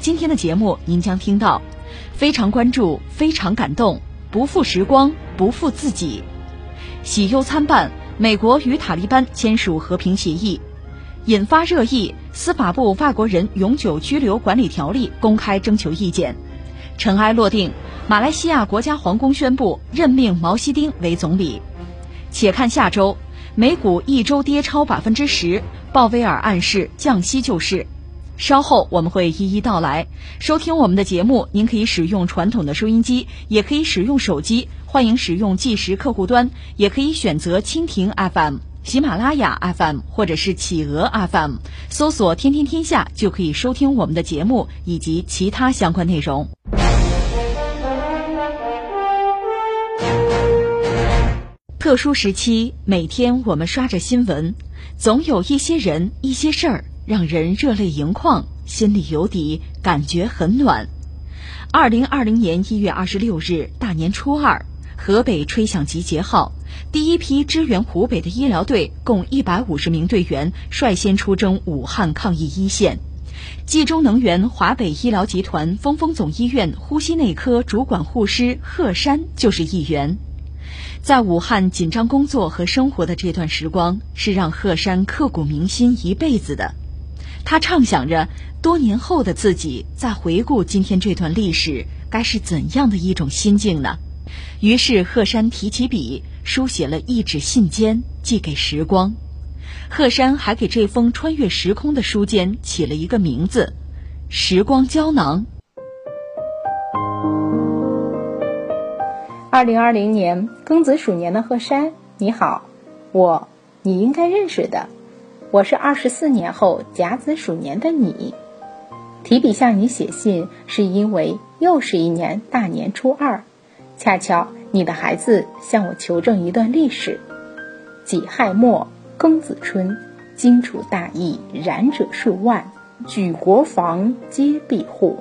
今天的节目您将听到：非常关注，非常感动，不负时光，不负自己。喜忧参半，美国与塔利班签署和平协议，引发热议。司法部外国人永久居留管理条例公开征求意见，尘埃落定。马来西亚国家皇宫宣布任命毛希丁为总理。且看下周，美股一周跌超百分之十，鲍威尔暗示降息救市。稍后我们会一一道来。收听我们的节目，您可以使用传统的收音机，也可以使用手机，欢迎使用计时客户端，也可以选择蜻蜓 FM。喜马拉雅 FM 或者是企鹅 FM，搜索“天天天下”就可以收听我们的节目以及其他相关内容。特殊时期，每天我们刷着新闻，总有一些人、一些事儿让人热泪盈眶，心里有底，感觉很暖。二零二零年一月二十六日，大年初二。河北吹响集结号，第一批支援湖北的医疗队共一百五十名队员率先出征武汉抗疫一线。冀中能源华北医疗集团峰峰总医院呼吸内科主管护师贺山就是一员。在武汉紧张工作和生活的这段时光，是让贺山刻骨铭心一辈子的。他畅想着，多年后的自己再回顾今天这段历史，该是怎样的一种心境呢？于是，贺山提起笔，书写了一纸信笺，寄给时光。贺山还给这封穿越时空的书笺起了一个名字——时光胶囊。二零二零年庚子鼠年的贺山，你好，我你应该认识的，我是二十四年后甲子鼠年的你。提笔向你写信，是因为又是一年大年初二。恰巧你的孩子向我求证一段历史：己亥末，庚子春，荆楚大疫，染者数万，举国防皆闭户，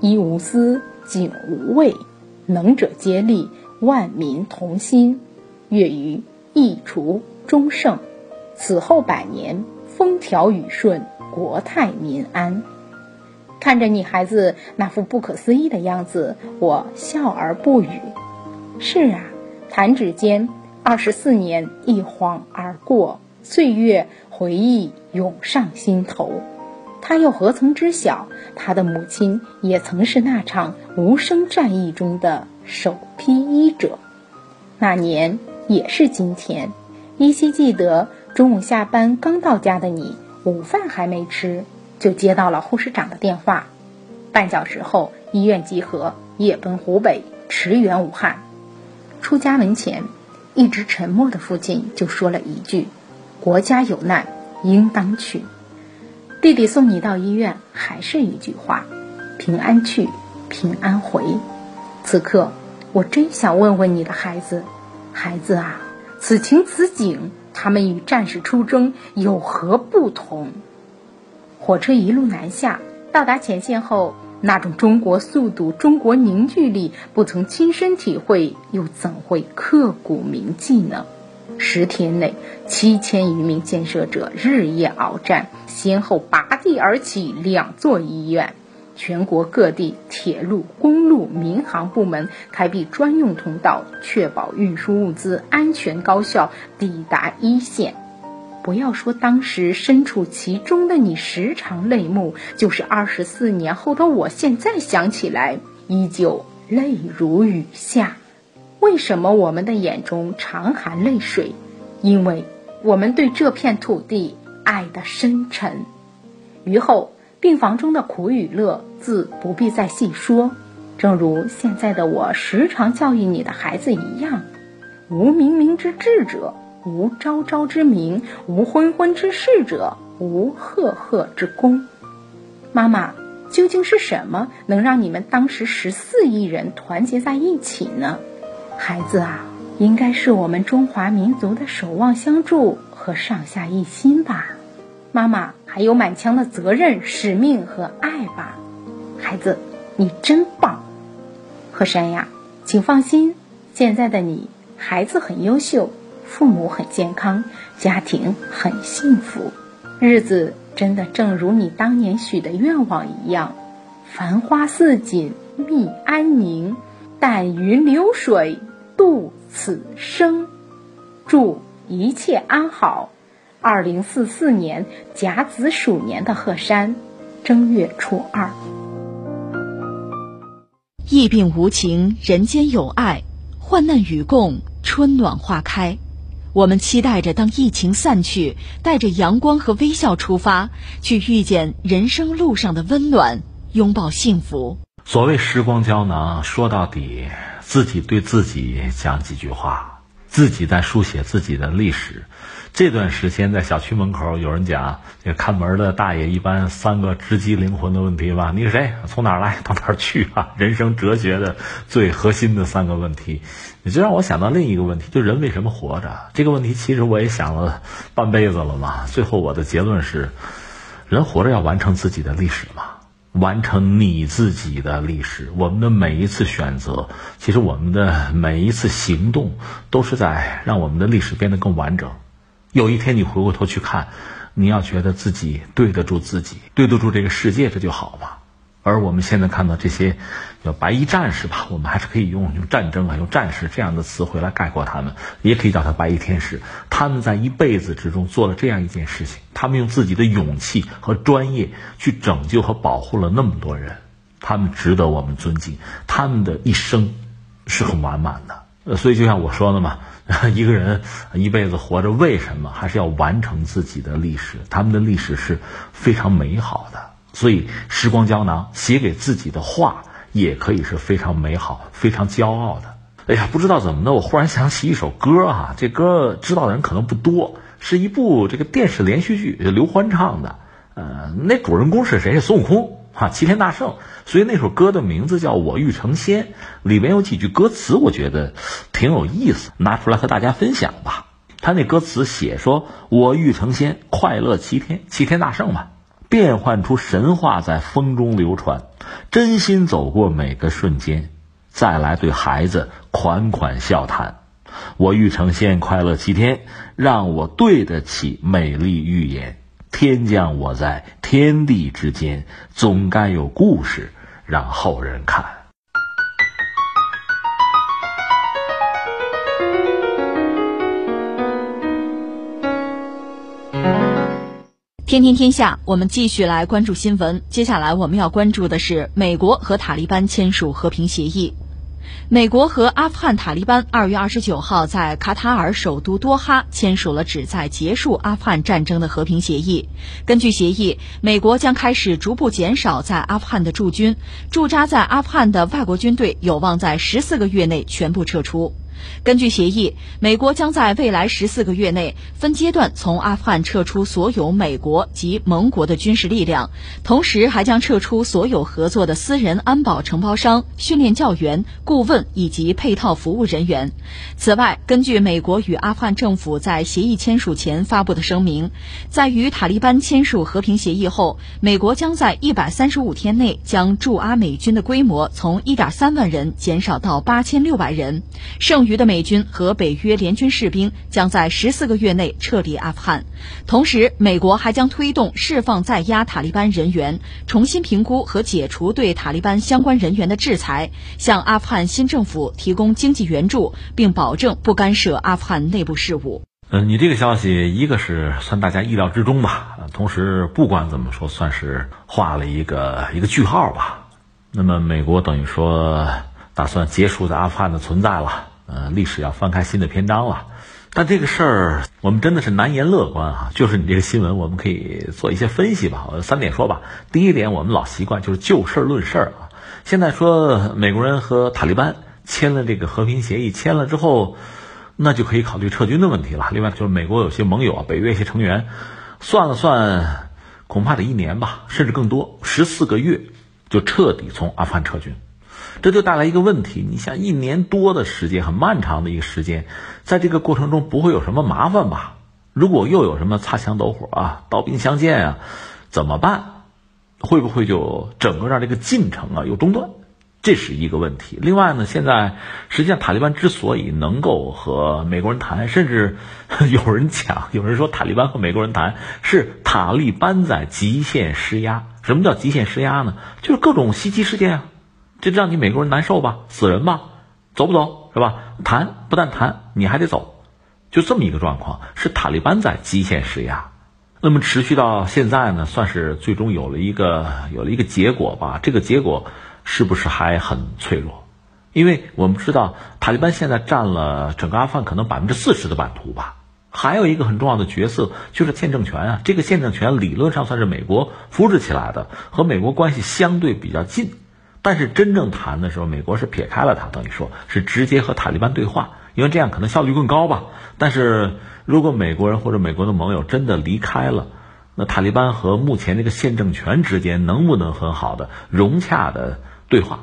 衣无私，井无畏，能者皆力，万民同心。月余疫除终胜，此后百年风调雨顺，国泰民安。看着你孩子那副不可思议的样子，我笑而不语。是啊，弹指间，二十四年一晃而过，岁月回忆涌上心头。他又何曾知晓，他的母亲也曾是那场无声战役中的首批医者。那年也是今天，依稀记得中午下班刚到家的你，午饭还没吃。就接到了护士长的电话，半小时后医院集合，夜奔湖北，驰援武汉。出家门前，一直沉默的父亲就说了一句：“国家有难，应当去。”弟弟送你到医院，还是一句话：“平安去，平安回。”此刻，我真想问问你的孩子：“孩子啊，此情此景，他们与战士出征有何不同？”火车一路南下，到达前线后，那种中国速度、中国凝聚力，不曾亲身体会，又怎会刻骨铭记呢？十天内，七千余名建设者日夜鏖战，先后拔地而起两座医院，全国各地铁路、公路、民航部门开辟专用通道，确保运输物资安全高效抵达一线。不要说当时身处其中的你时常泪目，就是二十四年后的我，现在想起来依旧泪如雨下。为什么我们的眼中常含泪水？因为我们对这片土地爱的深沉。于后病房中的苦与乐，自不必再细说。正如现在的我时常教育你的孩子一样，无明明之智者。无昭昭之明，无昏昏之事者，无赫赫之功。妈妈，究竟是什么能让你们当时十四亿人团结在一起呢？孩子啊，应该是我们中华民族的守望相助和上下一心吧。妈妈还有满腔的责任、使命和爱吧。孩子，你真棒。贺山呀，请放心，现在的你，孩子很优秀，父母很健康，家庭很幸福，日子真的正如你当年许的愿望一样，繁花似锦，觅安宁，淡云流水度此生。祝一切安好。二零四四年甲子鼠年的鹤山，正月初二。疫病无情，人间有爱，患难与共，春暖花开。我们期待着，当疫情散去，带着阳光和微笑出发，去遇见人生路上的温暖，拥抱幸福。所谓时光胶囊，说到底，自己对自己讲几句话，自己在书写自己的历史。这段时间在小区门口，有人讲，这看门的大爷一般三个直击灵魂的问题吧？你是谁？从哪儿来？到哪儿去啊？人生哲学的最核心的三个问题，你就让我想到另一个问题，就人为什么活着？这个问题其实我也想了半辈子了嘛。最后我的结论是，人活着要完成自己的历史嘛，完成你自己的历史。我们的每一次选择，其实我们的每一次行动，都是在让我们的历史变得更完整。有一天你回过头去看，你要觉得自己对得住自己，对得住这个世界，这就好嘛。而我们现在看到这些叫白衣战士吧，我们还是可以用用战争啊、用战士这样的词汇来概括他们，也可以叫他白衣天使。他们在一辈子之中做了这样一件事情，他们用自己的勇气和专业去拯救和保护了那么多人，他们值得我们尊敬。他们的一生是很完满的。呃，所以就像我说的嘛。一个人一辈子活着，为什么还是要完成自己的历史？他们的历史是非常美好的，所以时光胶囊写给自己的话也可以是非常美好、非常骄傲的。哎呀，不知道怎么的，我忽然想起一首歌啊，这歌知道的人可能不多，是一部这个电视连续剧，刘欢唱的。呃，那主人公是谁？是孙悟空。啊，齐天大圣，所以那首歌的名字叫《我欲成仙》，里面有几句歌词，我觉得挺有意思，拿出来和大家分享吧。他那歌词写说：“我欲成仙，快乐齐天，齐天大圣嘛，变换出神话在风中流传，真心走过每个瞬间，再来对孩子款款笑谈。我欲成仙，快乐齐天，让我对得起美丽预言。”天降我在天地之间，总该有故事让后人看。天天天下，我们继续来关注新闻。接下来我们要关注的是美国和塔利班签署和平协议。美国和阿富汗塔利班二月二十九号在卡塔尔首都多哈签署了旨在结束阿富汗战争的和平协议。根据协议，美国将开始逐步减少在阿富汗的驻军，驻扎在阿富汗的外国军队有望在十四个月内全部撤出。根据协议，美国将在未来十四个月内分阶段从阿富汗撤出所有美国及盟国的军事力量，同时还将撤出所有合作的私人安保承包商、训练教员、顾问以及配套服务人员。此外，根据美国与阿富汗政府在协议签署前发布的声明，在与塔利班签署和平协议后，美国将在一百三十五天内将驻阿美军的规模从一点三万人减少到八千六百人，剩余。余的美军和北约联军士兵将在十四个月内撤离阿富汗，同时，美国还将推动释放在押塔利班人员，重新评估和解除对塔利班相关人员的制裁，向阿富汗新政府提供经济援助，并保证不干涉阿富汗内部事务。嗯，你这个消息，一个是算大家意料之中吧，同时不管怎么说，算是画了一个一个句号吧。那么，美国等于说打算结束在阿富汗的存在了。呃，历史要翻开新的篇章了，但这个事儿我们真的是难言乐观啊。就是你这个新闻，我们可以做一些分析吧。我三点说吧。第一点，我们老习惯就是就事论事儿啊。现在说美国人和塔利班签了这个和平协议，签了之后，那就可以考虑撤军的问题了。另外就是美国有些盟友啊，北约一些成员，算了算，恐怕得一年吧，甚至更多，十四个月就彻底从阿富汗撤军。这就带来一个问题，你想一年多的时间，很漫长的一个时间，在这个过程中不会有什么麻烦吧？如果又有什么擦枪走火啊、刀兵相见啊，怎么办？会不会就整个让这个进程啊又中断？这是一个问题。另外呢，现在实际上塔利班之所以能够和美国人谈，甚至 有人讲，有人说塔利班和美国人谈是塔利班在极限施压。什么叫极限施压呢？就是各种袭击事件啊。这让你美国人难受吧？死人吧？走不走是吧？谈不但谈，你还得走，就这么一个状况，是塔利班在极限施压。那么持续到现在呢，算是最终有了一个有了一个结果吧。这个结果是不是还很脆弱？因为我们知道塔利班现在占了整个阿富汗可能百分之四十的版图吧。还有一个很重要的角色就是宪政权啊。这个宪政权理论上算是美国扶持起来的，和美国关系相对比较近。但是真正谈的时候，美国是撇开了他，等于说是直接和塔利班对话，因为这样可能效率更高吧。但是如果美国人或者美国的盟友真的离开了，那塔利班和目前这个现政权之间能不能很好的融洽的对话？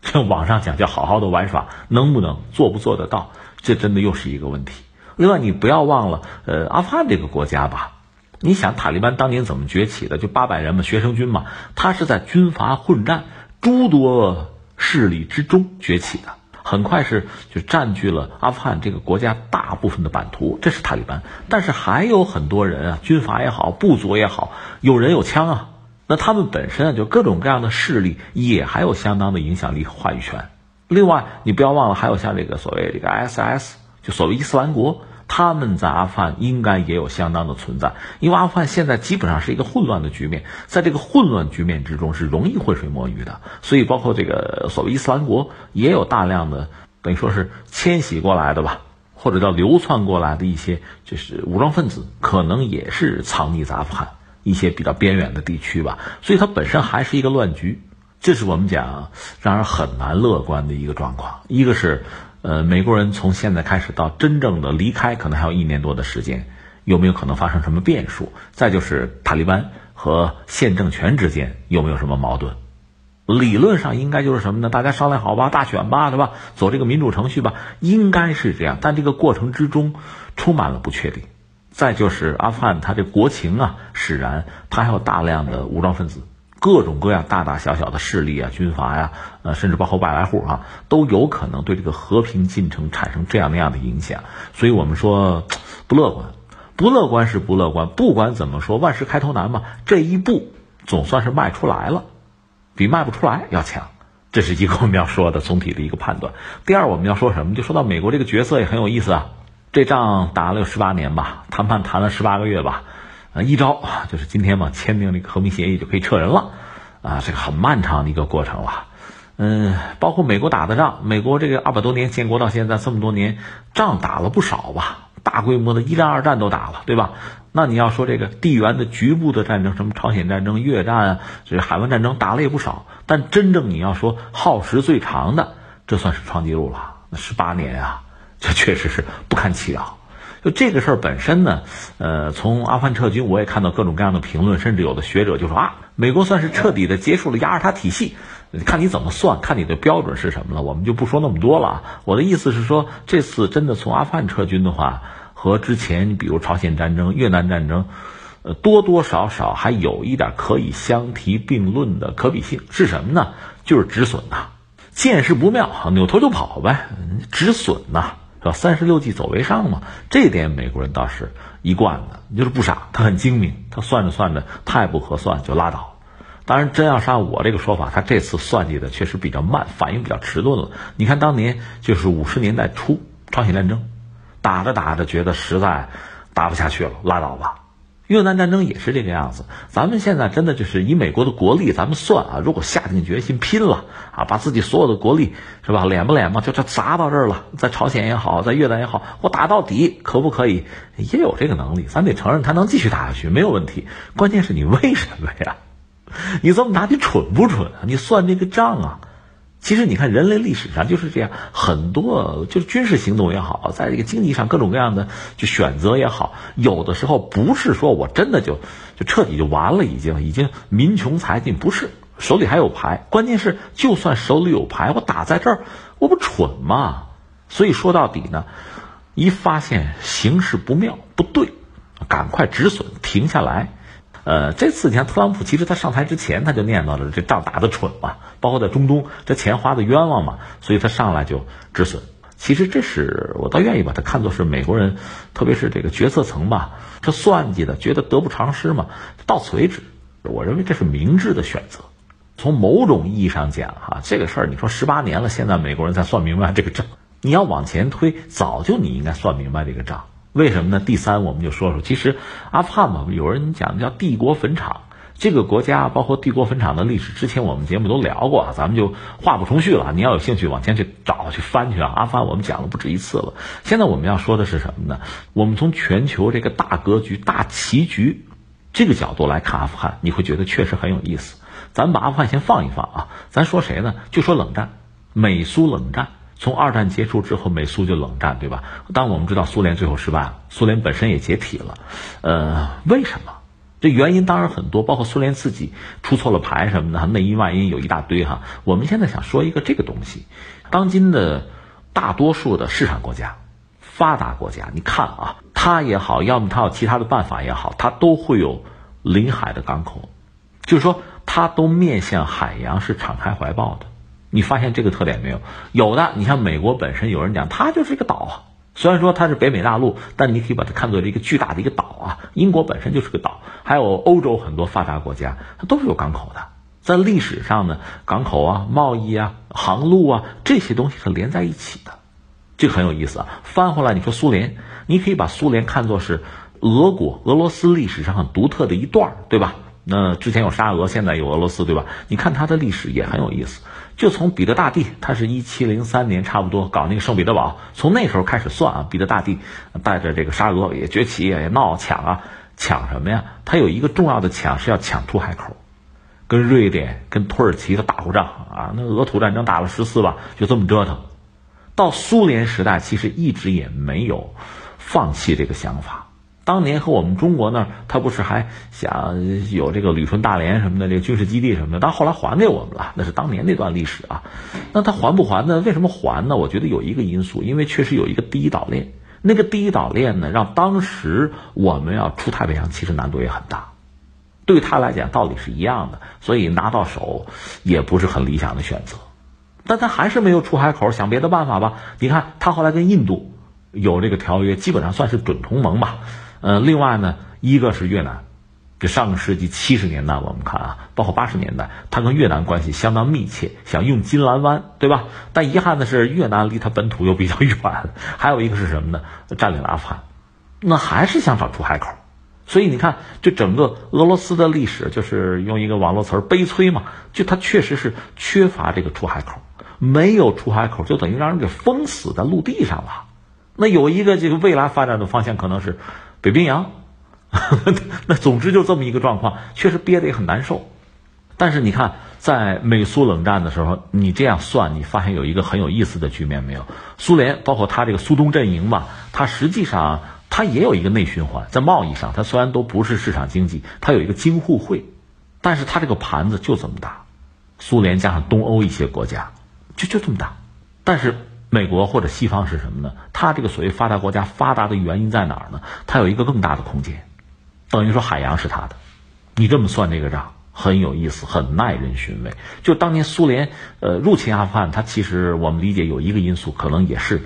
像网上讲叫好好的玩耍，能不能做不做得到？这真的又是一个问题。另外，你不要忘了，呃，阿富汗这个国家吧，你想塔利班当年怎么崛起的？就八百人嘛，学生军嘛，他是在军阀混战。诸多势力之中崛起的，很快是就占据了阿富汗这个国家大部分的版图，这是塔利班。但是还有很多人啊，军阀也好，部族也好，有人有枪啊，那他们本身啊，就各种各样的势力也还有相当的影响力和话语权。另外，你不要忘了，还有像这个所谓这个 ISS，就所谓伊斯兰国。他们在阿富汗应该也有相当的存在，因为阿富汗现在基本上是一个混乱的局面，在这个混乱局面之中是容易浑水摸鱼的，所以包括这个所谓伊斯兰国也有大量的等于说是迁徙过来的吧，或者叫流窜过来的一些就是武装分子，可能也是藏匿在阿富汗一些比较边远的地区吧，所以它本身还是一个乱局，这是我们讲让人很难乐观的一个状况，一个是。呃，美国人从现在开始到真正的离开，可能还有一年多的时间，有没有可能发生什么变数？再就是塔利班和宪政权之间有没有什么矛盾？理论上应该就是什么呢？大家商量好吧，大选吧，对吧？走这个民主程序吧，应该是这样。但这个过程之中充满了不确定。再就是阿富汗，它这国情啊使然，它还有大量的武装分子。各种各样大大小小的势力啊，军阀呀，呃，甚至包括外来户啊，都有可能对这个和平进程产生这样那样的影响。所以我们说不乐观，不乐观是不乐观。不管怎么说，万事开头难嘛，这一步总算是迈出来了，比迈不出来要强。这是一个我们要说的总体的一个判断。第二，我们要说什么？就说到美国这个角色也很有意思啊。这仗打了有十八年吧，谈判谈了十八个月吧。一招就是今天嘛，签订这个和平协议就可以撤人了，啊，这个很漫长的一个过程了。嗯，包括美国打的仗，美国这个二百多年建国到现在这么多年，仗打了不少吧，大规模的一战、二战都打了，对吧？那你要说这个地缘的局部的战争，什么朝鲜战争、越战啊，这海湾战争打了也不少，但真正你要说耗时最长的，这算是创纪录了，那十八年啊，这确实是不堪其扰。就这个事儿本身呢，呃，从阿富汗撤军，我也看到各种各样的评论，甚至有的学者就说啊，美国算是彻底的结束了雅尔塔体系，看你怎么算，看你的标准是什么了，我们就不说那么多了。我的意思是说，这次真的从阿富汗撤军的话，和之前比如朝鲜战争、越南战争，呃，多多少少还有一点可以相提并论的可比性，是什么呢？就是止损呐，见势不妙，扭头就跑呗，止损呐。是吧？三十六计走为上嘛，这点美国人倒是一贯的，就是不傻，他很精明，他算着算着太不合算就拉倒。当然，真要是按我这个说法，他这次算计的确实比较慢，反应比较迟钝了。你看当年就是五十年代初朝鲜战争，打着打着觉得实在打不下去了，拉倒吧。越南战争也是这个样子，咱们现在真的就是以美国的国力，咱们算啊，如果下定决心拼了啊，把自己所有的国力是吧，脸不脸嘛，就这砸到这儿了，在朝鲜也好，在越南也好，我打到底，可不可以？也有这个能力，咱得承认他能继续打下去，没有问题。关键是你为什么呀？你这么打，你蠢不蠢啊？你算这个账啊？其实你看，人类历史上就是这样，很多就是军事行动也好，在这个经济上各种各样的就选择也好，有的时候不是说我真的就就彻底就完了，已经已经民穷财尽，不是，手里还有牌。关键是，就算手里有牌，我打在这儿，我不蠢吗？所以说到底呢，一发现形势不妙不对，赶快止损，停下来。呃，这次你看特朗普，其实他上台之前他就念叨着这仗打得蠢嘛，包括在中东这钱花的冤枉嘛，所以他上来就止损。其实这是我倒愿意把它看作是美国人，特别是这个决策层吧，这算计的，觉得得不偿失嘛，到此为止。我认为这是明智的选择。从某种意义上讲，哈，这个事儿你说十八年了，现在美国人才算明白这个账。你要往前推，早就你应该算明白这个账。为什么呢？第三，我们就说说，其实阿富汗嘛，有人讲叫帝国坟场，这个国家包括帝国坟场的历史，之前我们节目都聊过啊，咱们就话不重叙了。你要有兴趣，往前去找去翻去啊。阿富汗我们讲了不止一次了。现在我们要说的是什么呢？我们从全球这个大格局、大棋局这个角度来看阿富汗，你会觉得确实很有意思。咱把阿富汗先放一放啊，咱说谁呢？就说冷战，美苏冷战。从二战结束之后，美苏就冷战，对吧？当我们知道苏联最后失败了，苏联本身也解体了，呃，为什么？这原因当然很多，包括苏联自己出错了牌什么的，内因外因有一大堆哈。我们现在想说一个这个东西，当今的大多数的市场国家、发达国家，你看啊，它也好，要么它有其他的办法也好，它都会有临海的港口，就是说它都面向海洋，是敞开怀抱的。你发现这个特点没有？有的，你像美国本身，有人讲它就是一个岛。虽然说它是北美大陆，但你可以把它看作是一个巨大的一个岛啊。英国本身就是个岛，还有欧洲很多发达国家，它都是有港口的。在历史上呢，港口啊、贸易啊、航路啊这些东西是连在一起的，这个很有意思啊。翻回来，你说苏联，你可以把苏联看作是俄国、俄罗斯历史上很独特的一段，对吧？那之前有沙俄，现在有俄罗斯，对吧？你看它的历史也很有意思。就从彼得大帝，他是一七零三年差不多搞那个圣彼得堡，从那时候开始算啊，彼得大帝带着这个沙俄也崛起也闹抢啊，抢什么呀？他有一个重要的抢是要抢出海口，跟瑞典、跟土耳其他打过仗啊，那俄土战争打了十四吧，就这么折腾。到苏联时代，其实一直也没有放弃这个想法。当年和我们中国那儿，他不是还想有这个旅顺大连什么的这个军事基地什么的，但后来还给我们了，那是当年那段历史啊。那他还不还呢？为什么还呢？我觉得有一个因素，因为确实有一个第一岛链，那个第一岛链呢，让当时我们要出太平洋，其实难度也很大。对他来讲，道理是一样的，所以拿到手也不是很理想的选择。但他还是没有出海口，想别的办法吧。你看，他后来跟印度有这个条约，基本上算是准同盟吧。呃，另外呢，一个是越南，就上个世纪七十年代我们看啊，包括八十年代，它跟越南关系相当密切，想用金兰湾，对吧？但遗憾的是，越南离它本土又比较远。还有一个是什么呢？占领了阿富汗，那还是想找出海口。所以你看，就整个俄罗斯的历史，就是用一个网络词儿“悲催”嘛，就它确实是缺乏这个出海口，没有出海口，就等于让人给封死在陆地上了。那有一个这个未来发展的方向，可能是。北冰洋，那总之就这么一个状况，确实憋得也很难受。但是你看，在美苏冷战的时候，你这样算，你发现有一个很有意思的局面没有？苏联包括他这个苏东阵营吧，它实际上它也有一个内循环，在贸易上，它虽然都不是市场经济，它有一个京沪会，但是它这个盘子就这么大，苏联加上东欧一些国家，就就这么大，但是。美国或者西方是什么呢？它这个所谓发达国家发达的原因在哪儿呢？它有一个更大的空间，等于说海洋是它的。你这么算这个账很有意思，很耐人寻味。就当年苏联呃入侵阿富汗，它其实我们理解有一个因素，可能也是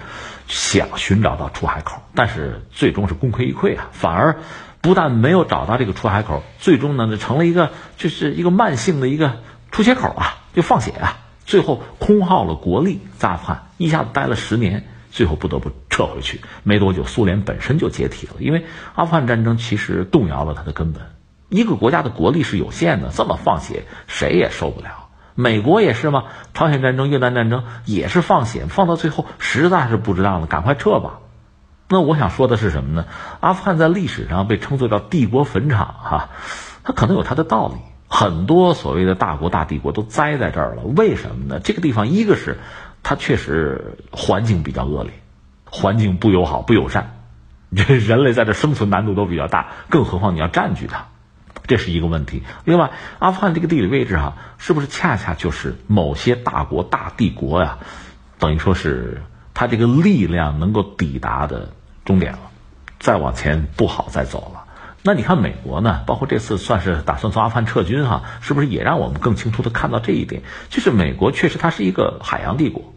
想寻找到出海口，但是最终是功亏一篑啊，反而不但没有找到这个出海口，最终呢就成了一个就是一个慢性的一个出血口啊，就放血啊。最后空耗了国力，在阿富汗一下子待了十年，最后不得不撤回去。没多久，苏联本身就解体了，因为阿富汗战争其实动摇了它的根本。一个国家的国力是有限的，这么放血谁也受不了。美国也是吗？朝鲜战争、越南战争也是放血，放到最后实在是不值当了，赶快撤吧。那我想说的是什么呢？阿富汗在历史上被称作叫帝国坟场，哈，它可能有它的道理。很多所谓的大国大帝国都栽在这儿了，为什么呢？这个地方一个是它确实环境比较恶劣，环境不友好不友善，这 人类在这生存难度都比较大，更何况你要占据它，这是一个问题。另外，阿富汗这个地理位置哈，是不是恰恰就是某些大国、大帝国呀，等于说是它这个力量能够抵达的终点了，再往前不好再走了。那你看美国呢？包括这次算是打算从阿富汗撤军哈，是不是也让我们更清楚的看到这一点？就是美国确实它是一个海洋帝国。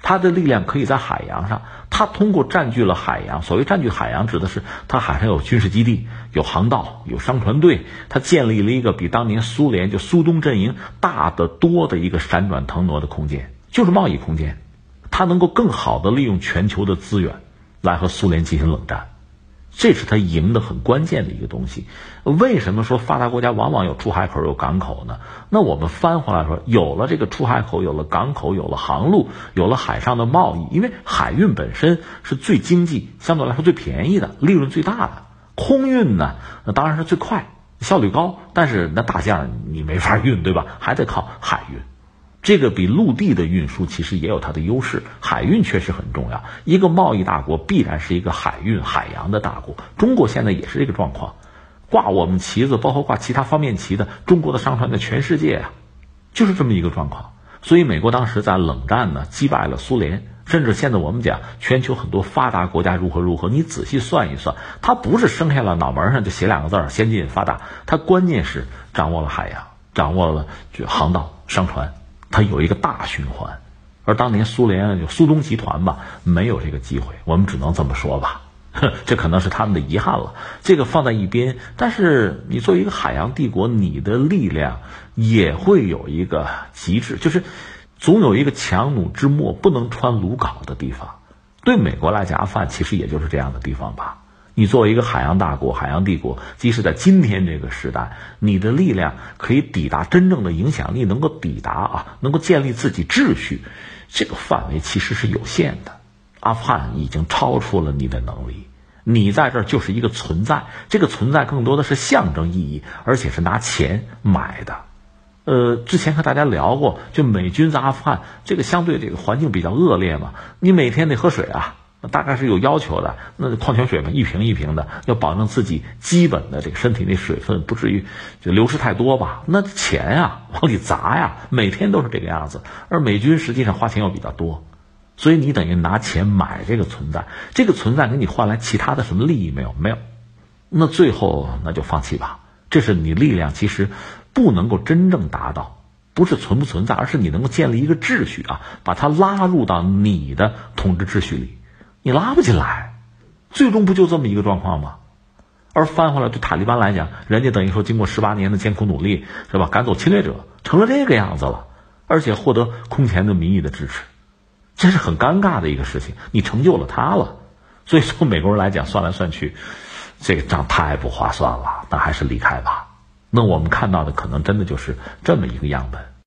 它的力量可以在海洋上，它通过占据了海洋。所谓占据海洋，指的是它海上有军事基地、有航道、有商船队，它建立了一个比当年苏联就苏东阵营大得多的一个闪转腾挪的空间，就是贸易空间。它能够更好的利用全球的资源，来和苏联进行冷战。这是他赢的很关键的一个东西。为什么说发达国家往往有出海口、有港口呢？那我们翻回来说，有了这个出海口，有了港口，有了航路，有了海上的贸易，因为海运本身是最经济、相对来说最便宜的、利润最大的。空运呢，那当然是最快、效率高，但是那大件你没法运，对吧？还得靠海运。这个比陆地的运输其实也有它的优势，海运确实很重要。一个贸易大国必然是一个海运海洋的大国，中国现在也是这个状况，挂我们旗子，包括挂其他方面旗的中国的商船在全世界啊，就是这么一个状况。所以美国当时在冷战呢击败了苏联，甚至现在我们讲全球很多发达国家如何如何，你仔细算一算，它不是生下来脑门上就写两个字儿先进发达，它关键是掌握了海洋，掌握了就航道商船。它有一个大循环，而当年苏联就苏东集团吧，没有这个机会，我们只能这么说吧，这可能是他们的遗憾了。这个放在一边，但是你作为一个海洋帝国，你的力量也会有一个极致，就是总有一个强弩之末不能穿鲁缟的地方。对美国来讲，阿富汗其实也就是这样的地方吧。你作为一个海洋大国、海洋帝国，即使在今天这个时代，你的力量可以抵达真正的影响力，能够抵达啊，能够建立自己秩序，这个范围其实是有限的。阿富汗已经超出了你的能力，你在这儿就是一个存在，这个存在更多的是象征意义，而且是拿钱买的。呃，之前和大家聊过，就美军在阿富汗这个相对这个环境比较恶劣嘛，你每天得喝水啊。那大概是有要求的，那矿泉水嘛，一瓶一瓶的，要保证自己基本的这个身体内水分不至于就流失太多吧。那钱呀，往里砸呀，每天都是这个样子。而美军实际上花钱又比较多，所以你等于拿钱买这个存在，这个存在给你换来其他的什么利益没有？没有。那最后那就放弃吧。这是你力量其实不能够真正达到，不是存不存在，而是你能够建立一个秩序啊，把它拉入到你的统治秩序里。你拉不进来，最终不就这么一个状况吗？而翻回来对塔利班来讲，人家等于说经过十八年的艰苦努力，是吧？赶走侵略者，成了这个样子了，而且获得空前的民意的支持，这是很尴尬的一个事情。你成就了他了，所以从美国人来讲，算来算去，这个账太不划算了，那还是离开吧。那我们看到的可能真的就是这么一个样本。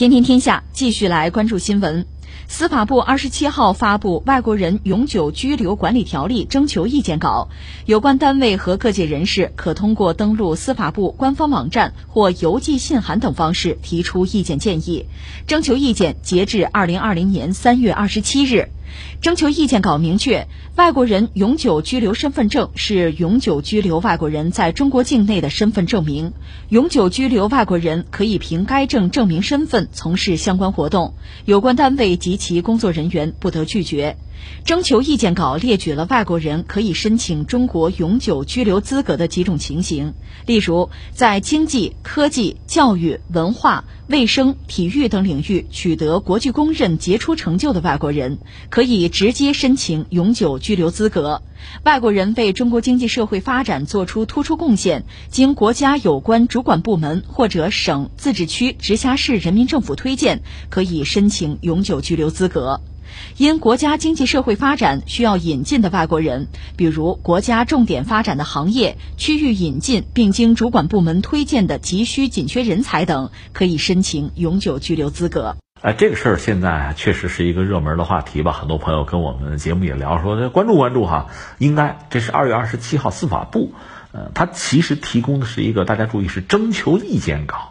天天天下继续来关注新闻。司法部二十七号发布《外国人永久居留管理条例》征求意见稿，有关单位和各界人士可通过登录司法部官方网站或邮寄信函等方式提出意见建议。征求意见截至二零二零年三月二十七日。征求意见稿明确，外国人永久居留身份证是永久居留外国人在中国境内的身份证明。永久居留外国人可以凭该证证明身份从事相关活动，有关单位及其工作人员不得拒绝。征求意见稿列举了外国人可以申请中国永久居留资格的几种情形，例如，在经济、科技、教育、文化、卫生、体育等领域取得国际公认杰出成就的外国人，可以直接申请永久居留资格；外国人为中国经济社会发展作出突出贡献，经国家有关主管部门或者省、自治区、直辖市人民政府推荐，可以申请永久居留资格。因国家经济社会发展需要引进的外国人，比如国家重点发展的行业、区域引进并经主管部门推荐的急需紧缺人才等，可以申请永久居留资格。哎，这个事儿现在确实是一个热门的话题吧？很多朋友跟我们节目也聊说，关注关注哈。应该这是二月二十七号司法部，呃，他其实提供的是一个大家注意是征求意见稿。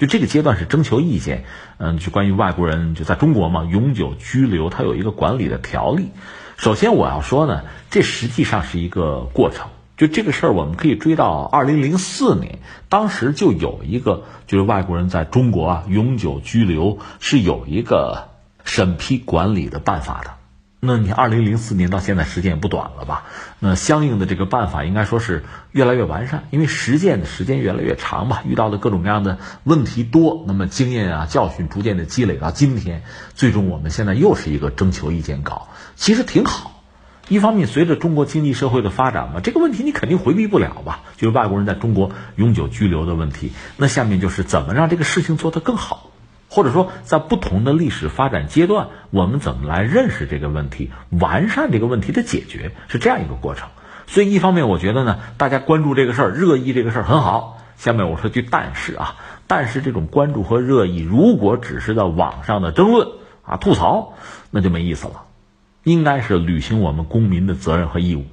就这个阶段是征求意见，嗯，就关于外国人就在中国嘛，永久居留，它有一个管理的条例。首先我要说呢，这实际上是一个过程。就这个事儿，我们可以追到二零零四年，当时就有一个就是外国人在中国啊永久居留是有一个审批管理的办法的。那你二零零四年到现在时间也不短了吧？那相应的这个办法应该说是越来越完善，因为实践的时间越来越长吧，遇到的各种各样的问题多，那么经验啊教训逐渐的积累到今天，最终我们现在又是一个征求意见稿，其实挺好。一方面，随着中国经济社会的发展嘛，这个问题你肯定回避不了吧？就是外国人在中国永久居留的问题。那下面就是怎么让这个事情做得更好，或者说在不同的历史发展阶段，我们怎么来认识这个问题，完善这个问题的解决，是这样一个过程。所以一方面，我觉得呢，大家关注这个事儿、热议这个事儿很好。下面我说句但是啊，但是这种关注和热议，如果只是在网上的争论啊、吐槽，那就没意思了。应该是履行我们公民的责任和义务。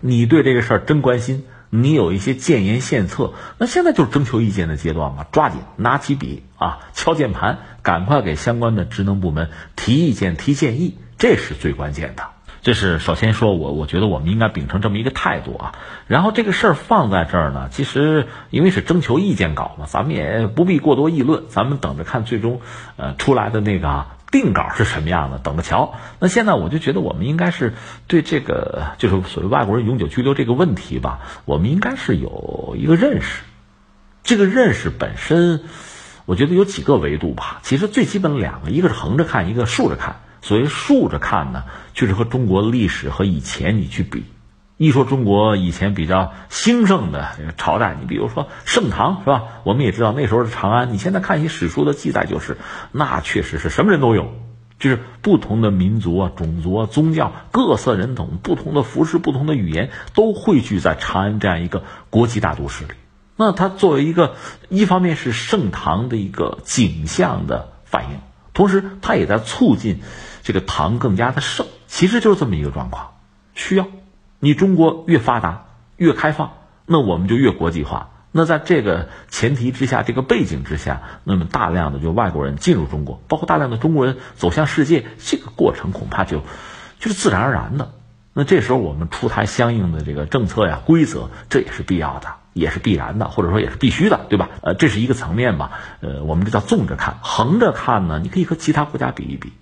你对这个事儿真关心，你有一些建言献策，那现在就是征求意见的阶段嘛，抓紧拿起笔啊，敲键盘，赶快给相关的职能部门提意见、提建议，这是最关键的。这是首先说，我我觉得我们应该秉承这么一个态度啊。然后这个事儿放在这儿呢，其实因为是征求意见稿嘛，咱们也不必过多议论，咱们等着看最终呃出来的那个。定稿是什么样的？等着瞧。那现在我就觉得，我们应该是对这个，就是所谓外国人永久居留这个问题吧，我们应该是有一个认识。这个认识本身，我觉得有几个维度吧。其实最基本两个，一个是横着看，一个竖着看。所谓竖着看呢，就是和中国历史和以前你去比。一说中国以前比较兴盛的朝代，你比如说盛唐是吧？我们也知道那时候的长安。你现在看一些史书的记载，就是那确实是什么人都有，就是不同的民族啊、种族啊、宗教、各色人种、不同的服饰、不同的语言，都汇聚在长安这样一个国际大都市里。那它作为一个，一方面是盛唐的一个景象的反应，同时它也在促进这个唐更加的盛。其实就是这么一个状况，需要。你中国越发达越开放，那我们就越国际化。那在这个前提之下，这个背景之下，那么大量的就外国人进入中国，包括大量的中国人走向世界，这个过程恐怕就就是自然而然的。那这时候我们出台相应的这个政策呀、规则，这也是必要的，也是必然的，或者说也是必须的，对吧？呃，这是一个层面吧。呃，我们这叫纵着看，横着看呢，你可以和其他国家比一比。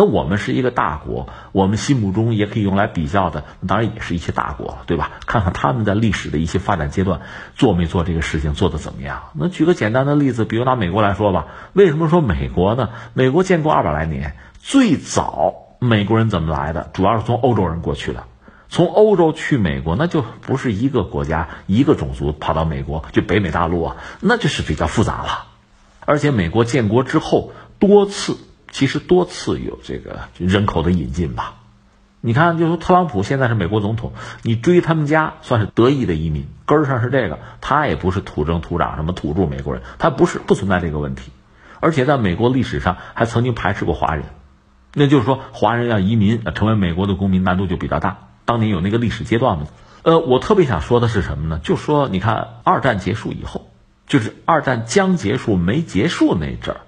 那我们是一个大国，我们心目中也可以用来比较的，当然也是一些大国，对吧？看看他们在历史的一些发展阶段做没做这个事情，做的怎么样？那举个简单的例子，比如拿美国来说吧，为什么说美国呢？美国建国二百来年，最早美国人怎么来的？主要是从欧洲人过去的，从欧洲去美国，那就不是一个国家一个种族跑到美国，就北美大陆啊，那就是比较复杂了。而且美国建国之后多次。其实多次有这个人口的引进吧，你看，就说特朗普现在是美国总统，你追他们家算是得意的移民，根儿上是这个，他也不是土生土长什么土著美国人，他不是不存在这个问题，而且在美国历史上还曾经排斥过华人，那就是说华人要移民成为美国的公民难度就比较大，当年有那个历史阶段嘛。呃，我特别想说的是什么呢？就说你看二战结束以后，就是二战将结束没结束那阵儿。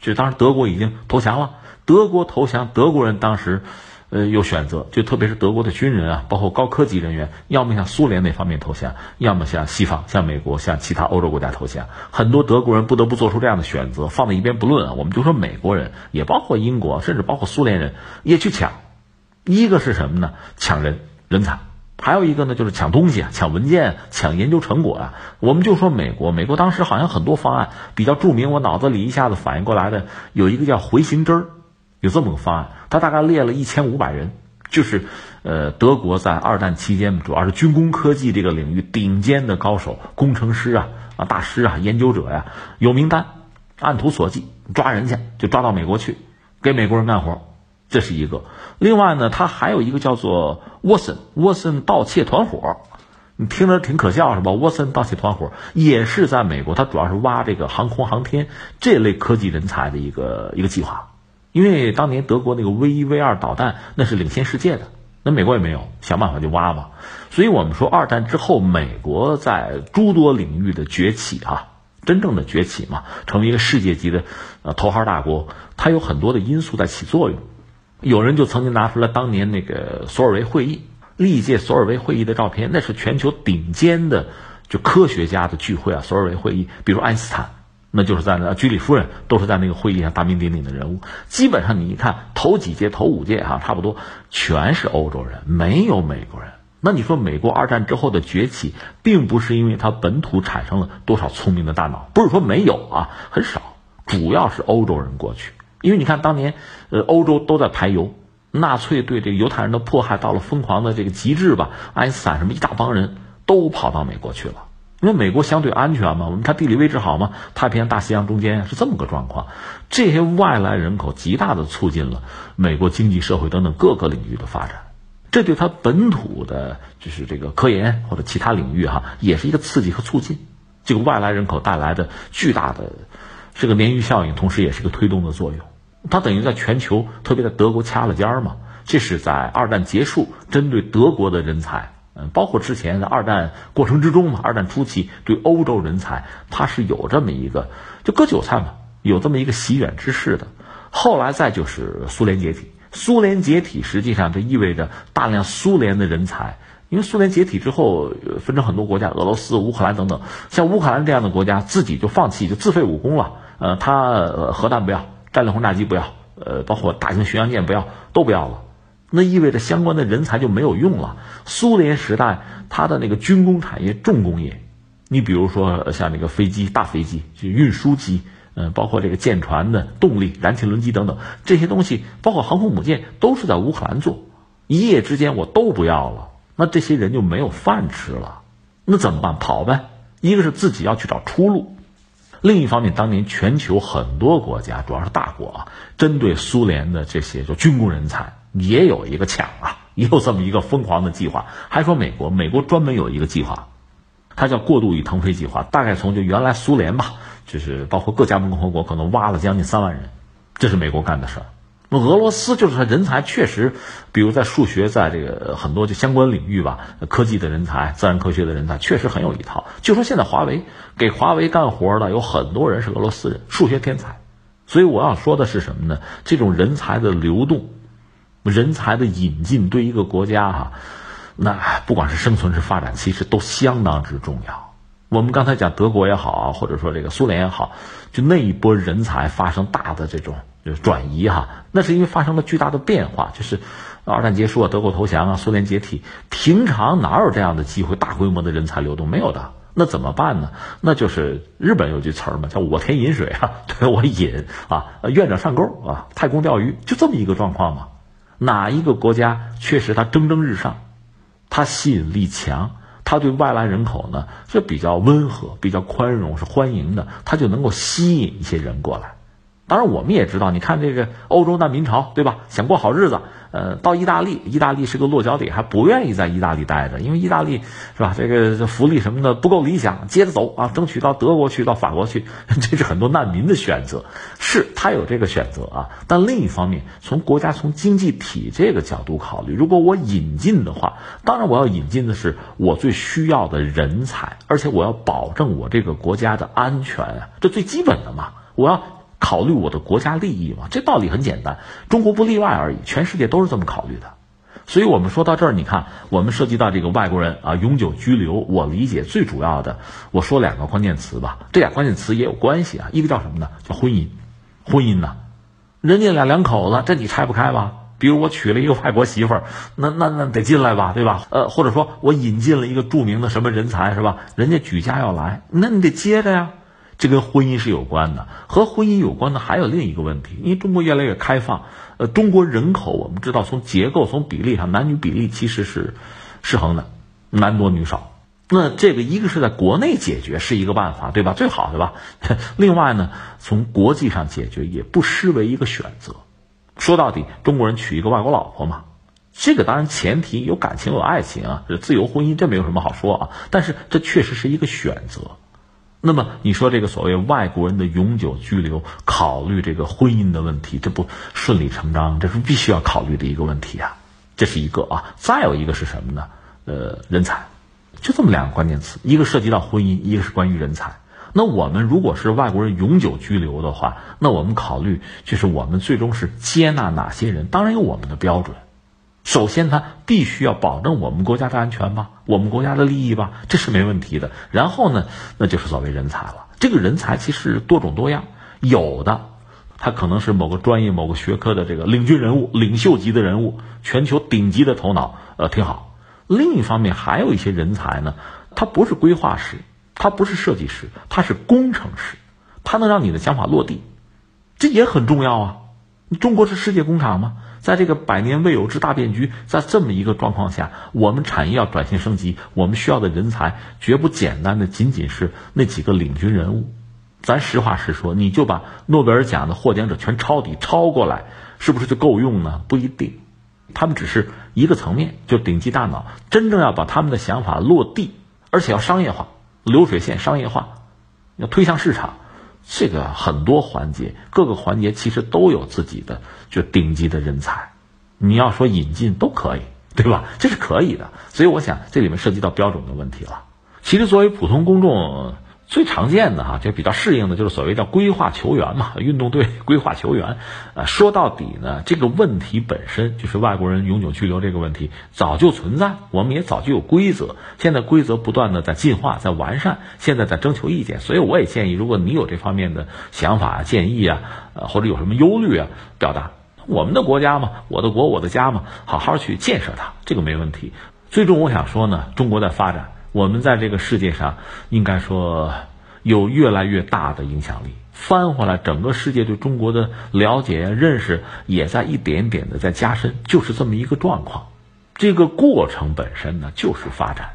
就当时德国已经投降了，德国投降，德国人当时，呃，有选择，就特别是德国的军人啊，包括高科技人员，要么向苏联那方面投降，要么向西方，向美国，向其他欧洲国家投降。很多德国人不得不做出这样的选择，放在一边不论啊，我们就说美国人，也包括英国，甚至包括苏联人，也去抢。一个是什么呢？抢人人才。还有一个呢，就是抢东西啊，抢文件，抢研究成果啊。我们就说美国，美国当时好像很多方案比较著名，我脑子里一下子反应过来的有一个叫回形针儿，有这么个方案，他大概列了一千五百人，就是呃德国在二战期间主要是军工科技这个领域顶尖的高手、工程师啊啊大师啊研究者呀，有名单，按图索骥抓人去，就抓到美国去，给美国人干活。这是一个，另外呢，他还有一个叫做沃森沃森盗窃团伙，你听着挺可笑是吧？沃森盗窃团伙也是在美国，他主要是挖这个航空航天这类科技人才的一个一个计划，因为当年德国那个 V 一 V 二导弹那是领先世界的，那美国也没有，想办法就挖嘛。所以我们说二战之后，美国在诸多领域的崛起啊，真正的崛起嘛，成为一个世界级的呃头号大国，它有很多的因素在起作用。有人就曾经拿出来当年那个索尔维会议，历届索尔维会议的照片，那是全球顶尖的就科学家的聚会啊。索尔维会议，比如爱因斯坦，那就是在那居里夫人都是在那个会议上大名鼎鼎的人物。基本上你一看头几届、头五届哈，差不多全是欧洲人，没有美国人。那你说美国二战之后的崛起，并不是因为它本土产生了多少聪明的大脑，不是说没有啊，很少，主要是欧洲人过去。因为你看当年，呃，欧洲都在排犹，纳粹对这个犹太人的迫害到了疯狂的这个极致吧，爱因斯坦什么一大帮人都跑到美国去了，因为美国相对安全嘛，我们看地理位置好嘛，太平洋、大西洋中间是这么个状况，这些外来人口极大的促进了美国经济社会等等各个领域的发展。这对他本土的，就是这个科研或者其他领域哈，也是一个刺激和促进。这个外来人口带来的巨大的这个鲶鱼效应，同时也是个推动的作用。他等于在全球，特别在德国掐了尖儿嘛。这是在二战结束，针对德国的人才，嗯，包括之前的二战过程之中嘛，二战初期对欧洲人才，他是有这么一个就割韭菜嘛，有这么一个席卷之势的。后来再就是苏联解体。苏联解体，实际上这意味着大量苏联的人才，因为苏联解体之后分成很多国家，俄罗斯、乌克兰等等，像乌克兰这样的国家自己就放弃，就自废武功了。呃，他核弹不要，战略轰炸机不要，呃，包括大型巡洋舰不要，都不要了。那意味着相关的人才就没有用了。苏联时代，它的那个军工产业重工业，你比如说像那个飞机、大飞机，就运输机。嗯，包括这个舰船的动力、燃气轮机等等这些东西，包括航空母舰，都是在乌克兰做。一夜之间我都不要了，那这些人就没有饭吃了。那怎么办？跑呗。一个是自己要去找出路，另一方面，当年全球很多国家，主要是大国啊，针对苏联的这些就军工人才，也有一个抢啊，也有这么一个疯狂的计划。还说美国，美国专门有一个计划，它叫过渡与腾飞计划，大概从就原来苏联吧。就是包括各加盟共和国可能挖了将近三万人，这是美国干的事儿。那俄罗斯就是他人才确实，比如在数学，在这个很多就相关领域吧，科技的人才、自然科学的人才确实很有一套。就说现在华为给华为干活的有很多人是俄罗斯人，数学天才。所以我要说的是什么呢？这种人才的流动，人才的引进对一个国家哈，那不管是生存是发展，其实都相当之重要。我们刚才讲德国也好啊，或者说这个苏联也好，就那一波人才发生大的这种就是转移哈，那是因为发生了巨大的变化，就是二战结束啊，德国投降啊，苏联解体，平常哪有这样的机会，大规模的人才流动没有的，那怎么办呢？那就是日本有句词儿嘛，叫我田引水啊，对我引啊，愿者上钩啊，太空钓鱼，就这么一个状况嘛。哪一个国家确实它蒸蒸日上，它吸引力强。它对外来人口呢是比较温和、比较宽容，是欢迎的，它就能够吸引一些人过来。当然，我们也知道，你看这个欧洲难民潮，对吧？想过好日子，呃，到意大利，意大利是个落脚点，还不愿意在意大利待着，因为意大利是吧？这个福利什么的不够理想，接着走啊，争取到德国去，到法国去，这是很多难民的选择，是他有这个选择啊。但另一方面，从国家从经济体这个角度考虑，如果我引进的话，当然我要引进的是我最需要的人才，而且我要保证我这个国家的安全啊，这最基本的嘛，我要。考虑我的国家利益嘛，这道理很简单，中国不例外而已，全世界都是这么考虑的。所以，我们说到这儿，你看，我们涉及到这个外国人啊，永久居留，我理解最主要的，我说两个关键词吧，这俩关键词也有关系啊。一个叫什么呢？叫婚姻，婚姻呢，人家俩两口子，这你拆不开吧？比如我娶了一个外国媳妇儿，那那那得进来吧，对吧？呃，或者说我引进了一个著名的什么人才，是吧？人家举家要来，那你得接着呀。这跟婚姻是有关的，和婚姻有关的还有另一个问题，因为中国越来越开放，呃，中国人口我们知道从结构从比例上，男女比例其实是失衡的，男多女少。那这个一个是在国内解决是一个办法，对吧？最好对吧？另外呢，从国际上解决也不失为一个选择。说到底，中国人娶一个外国老婆嘛，这个当然前提有感情有爱情啊，自由婚姻这没有什么好说啊，但是这确实是一个选择。那么你说这个所谓外国人的永久居留，考虑这个婚姻的问题，这不顺理成章，这是必须要考虑的一个问题啊。这是一个啊，再有一个是什么呢？呃，人才，就这么两个关键词，一个涉及到婚姻，一个是关于人才。那我们如果是外国人永久居留的话，那我们考虑就是我们最终是接纳哪些人？当然有我们的标准。首先，他必须要保证我们国家的安全吧，我们国家的利益吧，这是没问题的。然后呢，那就是所谓人才了。这个人才其实多种多样，有的他可能是某个专业、某个学科的这个领军人物、领袖级的人物，全球顶级的头脑，呃，挺好。另一方面，还有一些人才呢，他不是规划师，他不是设计师，他是工程师，他能让你的想法落地，这也很重要啊。中国是世界工厂吗？在这个百年未有之大变局，在这么一个状况下，我们产业要转型升级，我们需要的人才绝不简单的仅仅是那几个领军人物。咱实话实说，你就把诺贝尔奖的获奖者全抄底抄过来，是不是就够用呢？不一定，他们只是一个层面，就顶级大脑。真正要把他们的想法落地，而且要商业化，流水线商业化，要推向市场。这个很多环节，各个环节其实都有自己的就顶级的人才，你要说引进都可以，对吧？这是可以的。所以我想这里面涉及到标准的问题了。其实作为普通公众。最常见的哈，就比较适应的，就是所谓叫规划球员嘛，运动队 规划球员。呃，说到底呢，这个问题本身就是外国人永久居留这个问题早就存在，我们也早就有规则，现在规则不断的在进化、在完善，现在在征求意见。所以我也建议，如果你有这方面的想法、建议啊，呃，或者有什么忧虑啊，表达。我们的国家嘛，我的国，我的家嘛，好好去建设它，这个没问题。最终我想说呢，中国在发展。我们在这个世界上，应该说有越来越大的影响力。翻回来，整个世界对中国的了解、认识也在一点点的在加深，就是这么一个状况。这个过程本身呢，就是发展。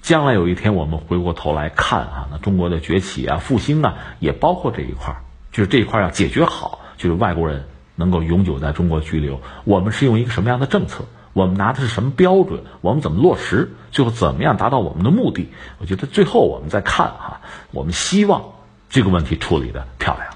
将来有一天我们回过头来看啊，那中国的崛起啊、复兴啊，也包括这一块儿，就是这一块要解决好，就是外国人能够永久在中国居留，我们是用一个什么样的政策？我们拿的是什么标准？我们怎么落实？最后怎么样达到我们的目的？我觉得最后我们再看哈，我们希望这个问题处理的漂亮。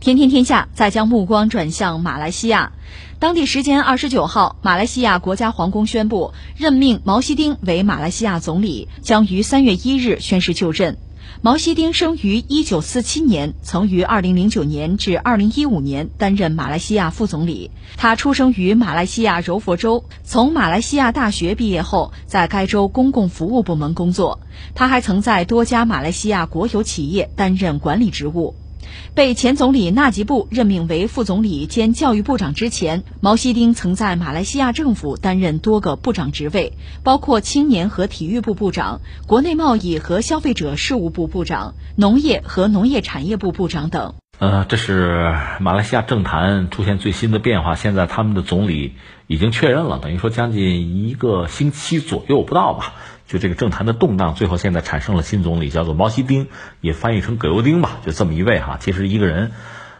天天天下再将目光转向马来西亚。当地时间二十九号，马来西亚国家皇宫宣布任命毛希丁为马来西亚总理，将于三月一日宣誓就任。毛希丁生于一九四七年，曾于二零零九年至二零一五年担任马来西亚副总理。他出生于马来西亚柔佛州，从马来西亚大学毕业后，在该州公共服务部门工作。他还曾在多家马来西亚国有企业担任管理职务。被前总理纳吉布任命为副总理兼教育部长之前，毛希丁曾在马来西亚政府担任多个部长职位，包括青年和体育部部长、国内贸易和消费者事务部部长、农业和农业产业部部长等。呃，这是马来西亚政坛出现最新的变化。现在他们的总理已经确认了，等于说将近一个星期左右不到吧。就这个政坛的动荡，最后现在产生了新总理，叫做毛希丁，也翻译成葛优丁吧，就这么一位哈。其实一个人，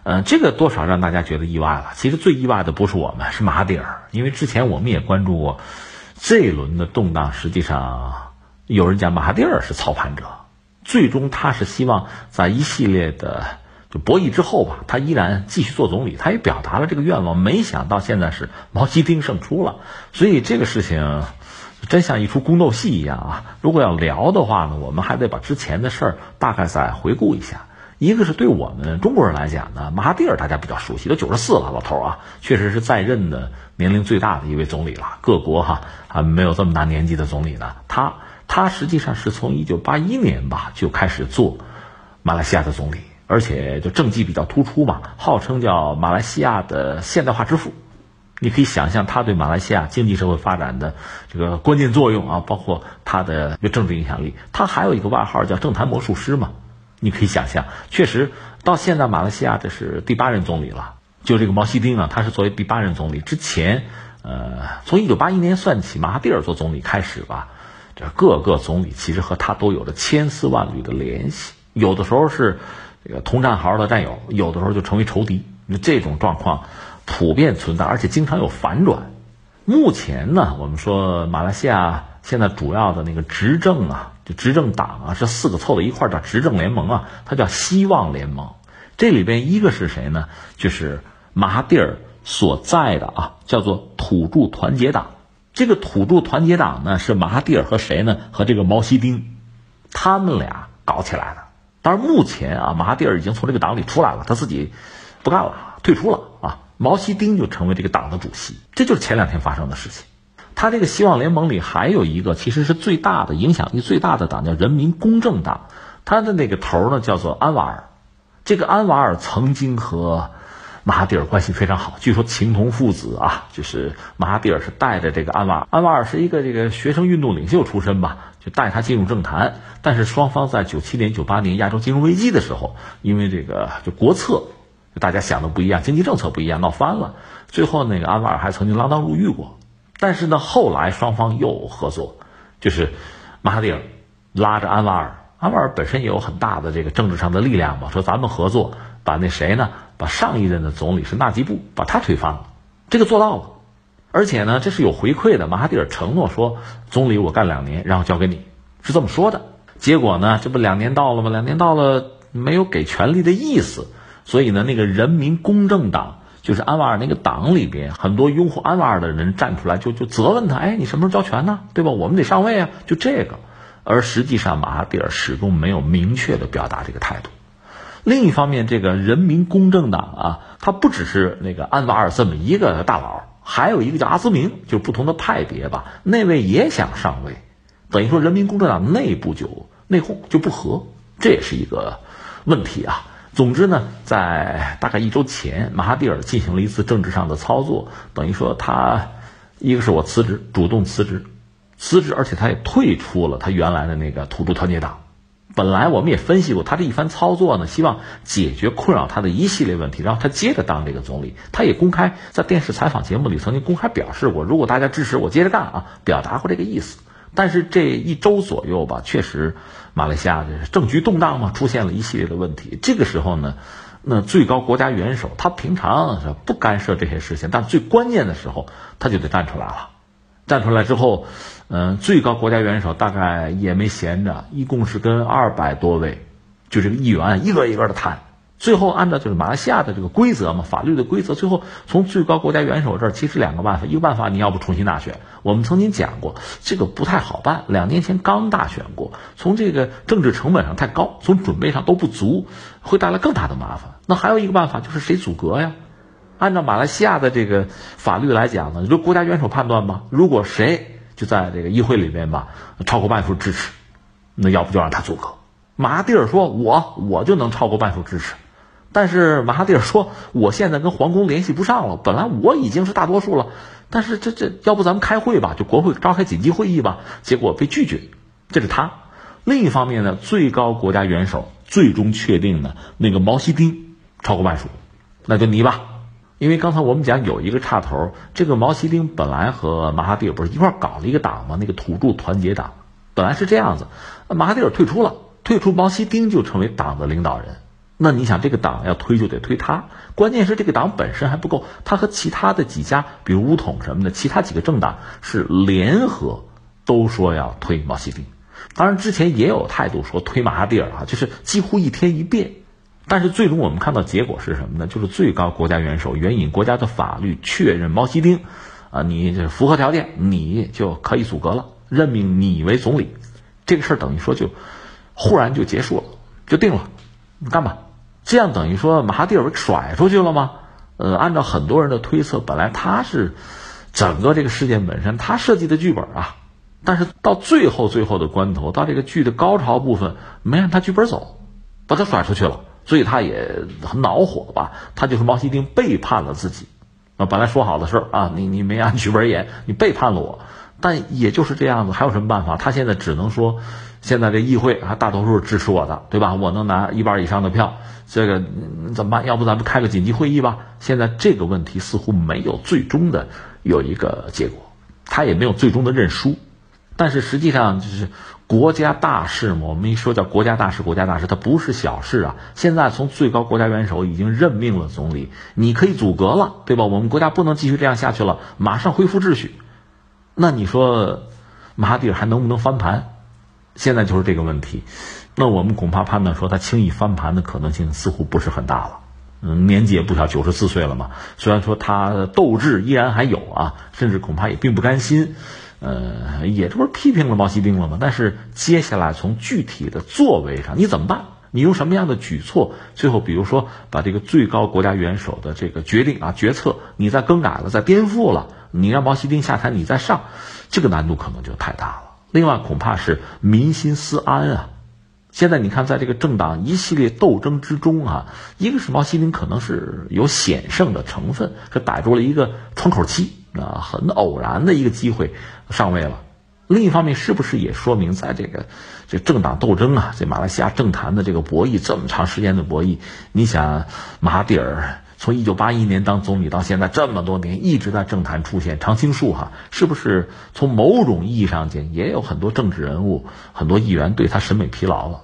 嗯，这个多少让大家觉得意外了。其实最意外的不是我们，是马蒂尔，因为之前我们也关注过这一轮的动荡。实际上，有人讲马蒂尔是操盘者，最终他是希望在一系列的就博弈之后吧，他依然继续做总理，他也表达了这个愿望。没想到现在是毛希丁胜出了，所以这个事情。真像一出宫斗戏一样啊！如果要聊的话呢，我们还得把之前的事儿大概再回顾一下。一个是对我们中国人来讲呢，马哈蒂尔大家比较熟悉，都九十四了，老头啊，确实是在任的年龄最大的一位总理了。各国哈还没有这么大年纪的总理呢。他他实际上是从一九八一年吧就开始做马来西亚的总理，而且就政绩比较突出嘛，号称叫马来西亚的现代化之父。你可以想象他对马来西亚经济社会发展的这个关键作用啊，包括他的政治影响力。他还有一个外号叫“政坛魔术师”嘛。你可以想象，确实到现在马来西亚这是第八任总理了。就这个毛希丁啊，他是作为第八任总理之前，呃，从一九八一年算起，马哈蒂尔做总理开始吧，这各个总理其实和他都有着千丝万缕的联系，有的时候是这个同战壕的战友，有的时候就成为仇敌。那这种状况。普遍存在，而且经常有反转。目前呢，我们说马来西亚现在主要的那个执政啊，就执政党啊，是四个凑到一块儿叫执政联盟啊，它叫希望联盟。这里边一个是谁呢？就是马哈蒂尔所在的啊，叫做土著团结党。这个土著团结党呢，是马哈蒂尔和谁呢？和这个毛希丁，他们俩搞起来的。但是，目前啊，马哈蒂尔已经从这个党里出来了，他自己不干了，退出了。毛希丁就成为这个党的主席，这就是前两天发生的事情。他这个希望联盟里还有一个，其实是最大的影响力最大的党，叫人民公正党。他的那个头呢，叫做安瓦尔。这个安瓦尔曾经和马哈蒂尔关系非常好，据说情同父子啊。就是马哈蒂尔是带着这个安瓦尔，安瓦尔是一个这个学生运动领袖出身吧，就带他进入政坛。但是双方在九七年、九八年亚洲金融危机的时候，因为这个就国策，大家想的不一样，经济政策不一样，闹翻了。最后那个安瓦尔还曾经锒铛入狱过。但是呢，后来双方又合作，就是马哈蒂尔拉着安瓦尔。安瓦尔本身也有很大的这个政治上的力量嘛，说咱们合作，把那谁呢，把上一任的总理是纳吉布，把他推翻了，这个做到了，而且呢，这是有回馈的。马哈蒂尔承诺说，总理我干两年，然后交给你，是这么说的。结果呢，这不两年到了吗？两年到了，没有给权力的意思，所以呢，那个人民公正党，就是安瓦尔那个党里边，很多拥护安瓦尔的人站出来，就就责问他，哎，你什么时候交权呢？对吧？我们得上位啊，就这个。而实际上，马哈蒂尔始终没有明确的表达这个态度。另一方面，这个人民公正党啊，他不只是那个安瓦尔这么一个大佬，还有一个叫阿兹明，就是不同的派别吧。那位也想上位，等于说人民公正党内部就内讧就不和，这也是一个问题啊。总之呢，在大概一周前，马哈蒂尔进行了一次政治上的操作，等于说他一个是我辞职，主动辞职。辞职，而且他也退出了他原来的那个土著团结党。本来我们也分析过，他这一番操作呢，希望解决困扰他的一系列问题，然后他接着当这个总理。他也公开在电视采访节目里曾经公开表示过，如果大家支持我接着干啊，表达过这个意思。但是这一周左右吧，确实马来西亚这政局动荡嘛，出现了一系列的问题。这个时候呢，那最高国家元首他平常是不干涉这些事情，但最关键的时候他就得站出来了。站出来之后。嗯，最高国家元首大概也没闲着，一共是跟二百多位，就这个议员一个一个的谈。最后按照就是马来西亚的这个规则嘛，法律的规则，最后从最高国家元首这儿其实两个办法，一个办法你要不重新大选，我们曾经讲过，这个不太好办。两年前刚大选过，从这个政治成本上太高，从准备上都不足，会带来更大的麻烦。那还有一个办法就是谁阻隔呀？按照马来西亚的这个法律来讲呢，就国家元首判断吧，如果谁。就在这个议会里面吧，超过半数支持，那要不就让他阻隔。马蒂尔说：“我我就能超过半数支持。”但是马哈蒂尔说：“我现在跟皇宫联系不上了，本来我已经是大多数了，但是这这要不咱们开会吧，就国会召开紧急会议吧。”结果被拒绝。这是他。另一方面呢，最高国家元首最终确定呢，那个毛希丁超过半数，那就你吧。因为刚才我们讲有一个岔头，这个毛希丁本来和马哈蒂尔不是一块搞了一个党吗？那个土著团结党，本来是这样子，马哈蒂尔退出了，退出毛希丁就成为党的领导人。那你想，这个党要推就得推他，关键是这个党本身还不够，他和其他的几家，比如乌统什么的，其他几个政党是联合都说要推毛希丁。当然之前也有态度说推马哈蒂尔啊，就是几乎一天一变。但是最终我们看到结果是什么呢？就是最高国家元首援引国家的法律确认毛希丁，啊，你这符合条件，你就可以组阁了，任命你为总理。这个事儿等于说就忽然就结束了，就定了，你干吧。这样等于说马哈蒂尔被甩出去了吗？呃，按照很多人的推测，本来他是整个这个事件本身他设计的剧本啊，但是到最后最后的关头，到这个剧的高潮部分，没按他剧本走，把他甩出去了。所以他也很恼火吧？他就是毛希丁背叛了自己，啊，本来说好的事儿啊，你你没按剧本演，你背叛了我。但也就是这样子，还有什么办法？他现在只能说，现在这议会还大多数支持我的，对吧？我能拿一半以上的票，这个怎么办？要不咱们开个紧急会议吧？现在这个问题似乎没有最终的有一个结果，他也没有最终的认输。但是实际上就是国家大事嘛，我们一说叫国家大事，国家大事它不是小事啊。现在从最高国家元首已经任命了总理，你可以阻隔了，对吧？我们国家不能继续这样下去了，马上恢复秩序。那你说马哈蒂尔还能不能翻盘？现在就是这个问题。那我们恐怕判断说，他轻易翻盘的可能性似乎不是很大了。嗯，年纪也不小，九十四岁了嘛。虽然说他斗志依然还有啊，甚至恐怕也并不甘心。呃，也这不是批评了毛希丁了吗？但是接下来从具体的作为上，你怎么办？你用什么样的举措？最后，比如说把这个最高国家元首的这个决定啊决策，你再更改了，再颠覆了，你让毛希丁下台，你再上，这个难度可能就太大了。另外，恐怕是民心思安啊。现在你看，在这个政党一系列斗争之中啊，一个是毛锡兵可能是有险胜的成分，是逮住了一个窗口期啊，很偶然的一个机会上位了。另一方面，是不是也说明在这个这政党斗争啊，这马来西亚政坛的这个博弈这么长时间的博弈？你想，马蒂尔从一九八一年当总理到现在这么多年一直在政坛出现常青树哈，是不是从某种意义上讲，也有很多政治人物、很多议员对他审美疲劳了？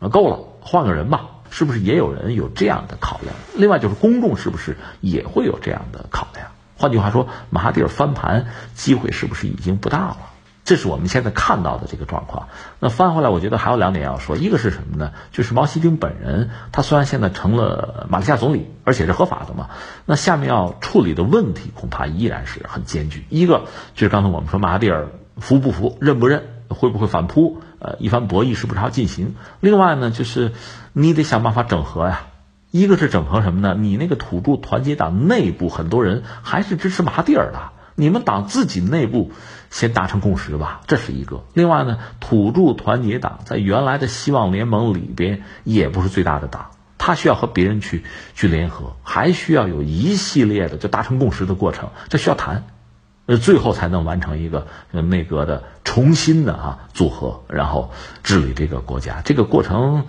啊，够了，换个人吧，是不是也有人有这样的考量？另外就是公众是不是也会有这样的考量？换句话说，马哈蒂尔翻盘机会是不是已经不大了？这是我们现在看到的这个状况。那翻回来，我觉得还有两点要说，一个是什么呢？就是毛锡兵本人，他虽然现在成了马来西亚总理，而且是合法的嘛，那下面要处理的问题恐怕依然是很艰巨。一个就是刚才我们说马蒂尔服不服、认不认、会不会反扑。呃，一番博弈是不是要进行？另外呢，就是你得想办法整合呀。一个是整合什么呢？你那个土著团结党内部很多人还是支持马蒂尔的，你们党自己内部先达成共识吧，这是一个。另外呢，土著团结党在原来的希望联盟里边也不是最大的党，他需要和别人去去联合，还需要有一系列的就达成共识的过程，这需要谈。呃，最后才能完成一个内阁的重新的啊组合，然后治理这个国家。这个过程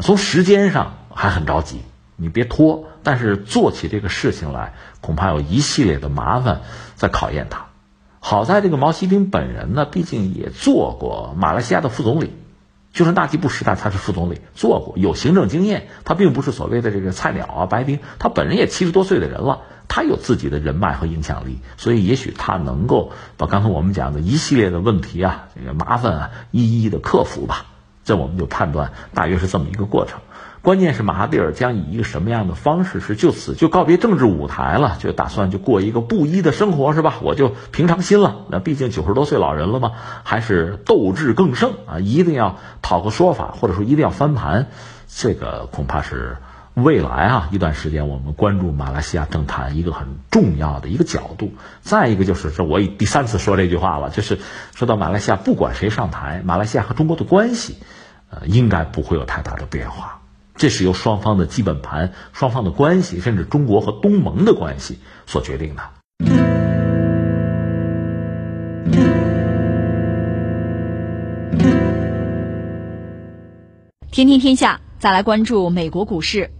从时间上还很着急，你别拖。但是做起这个事情来，恐怕有一系列的麻烦在考验他。好在这个毛锡兵本人呢，毕竟也做过马来西亚的副总理，就是纳吉布时代他是副总理，做过有行政经验。他并不是所谓的这个菜鸟啊白兵，他本人也七十多岁的人了。他有自己的人脉和影响力，所以也许他能够把刚才我们讲的一系列的问题啊，这个麻烦啊，一一的克服吧。这我们就判断大约是这么一个过程。关键是马哈蒂尔将以一个什么样的方式是就此就告别政治舞台了，就打算就过一个布衣的生活是吧？我就平常心了。那毕竟九十多岁老人了嘛，还是斗志更盛啊，一定要讨个说法，或者说一定要翻盘。这个恐怕是。未来啊，一段时间我们关注马来西亚政坛一个很重要的一个角度。再一个就是，这我第三次说这句话了，就是说到马来西亚，不管谁上台，马来西亚和中国的关系，呃，应该不会有太大的变化。这是由双方的基本盘、双方的关系，甚至中国和东盟的关系所决定的。天天天下，再来关注美国股市。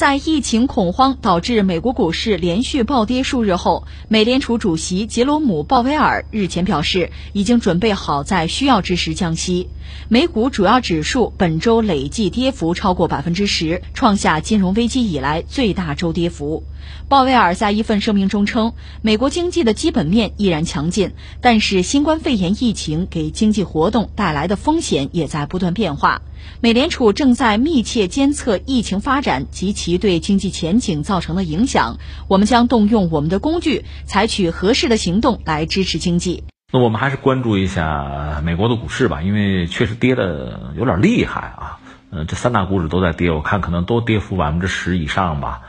在疫情恐慌导致美国股市连续暴跌数日后，美联储主席杰罗姆·鲍威尔日前表示，已经准备好在需要之时降息。美股主要指数本周累计跌幅超过百分之十，创下金融危机以来最大周跌幅。鲍威尔在一份声明中称，美国经济的基本面依然强劲，但是新冠肺炎疫情给经济活动带来的风险也在不断变化。美联储正在密切监测疫情发展及其对经济前景造成的影响。我们将动用我们的工具，采取合适的行动来支持经济。那我们还是关注一下美国的股市吧，因为确实跌的有点厉害啊。嗯，这三大股指都在跌，我看可能都跌幅百分之十以上吧。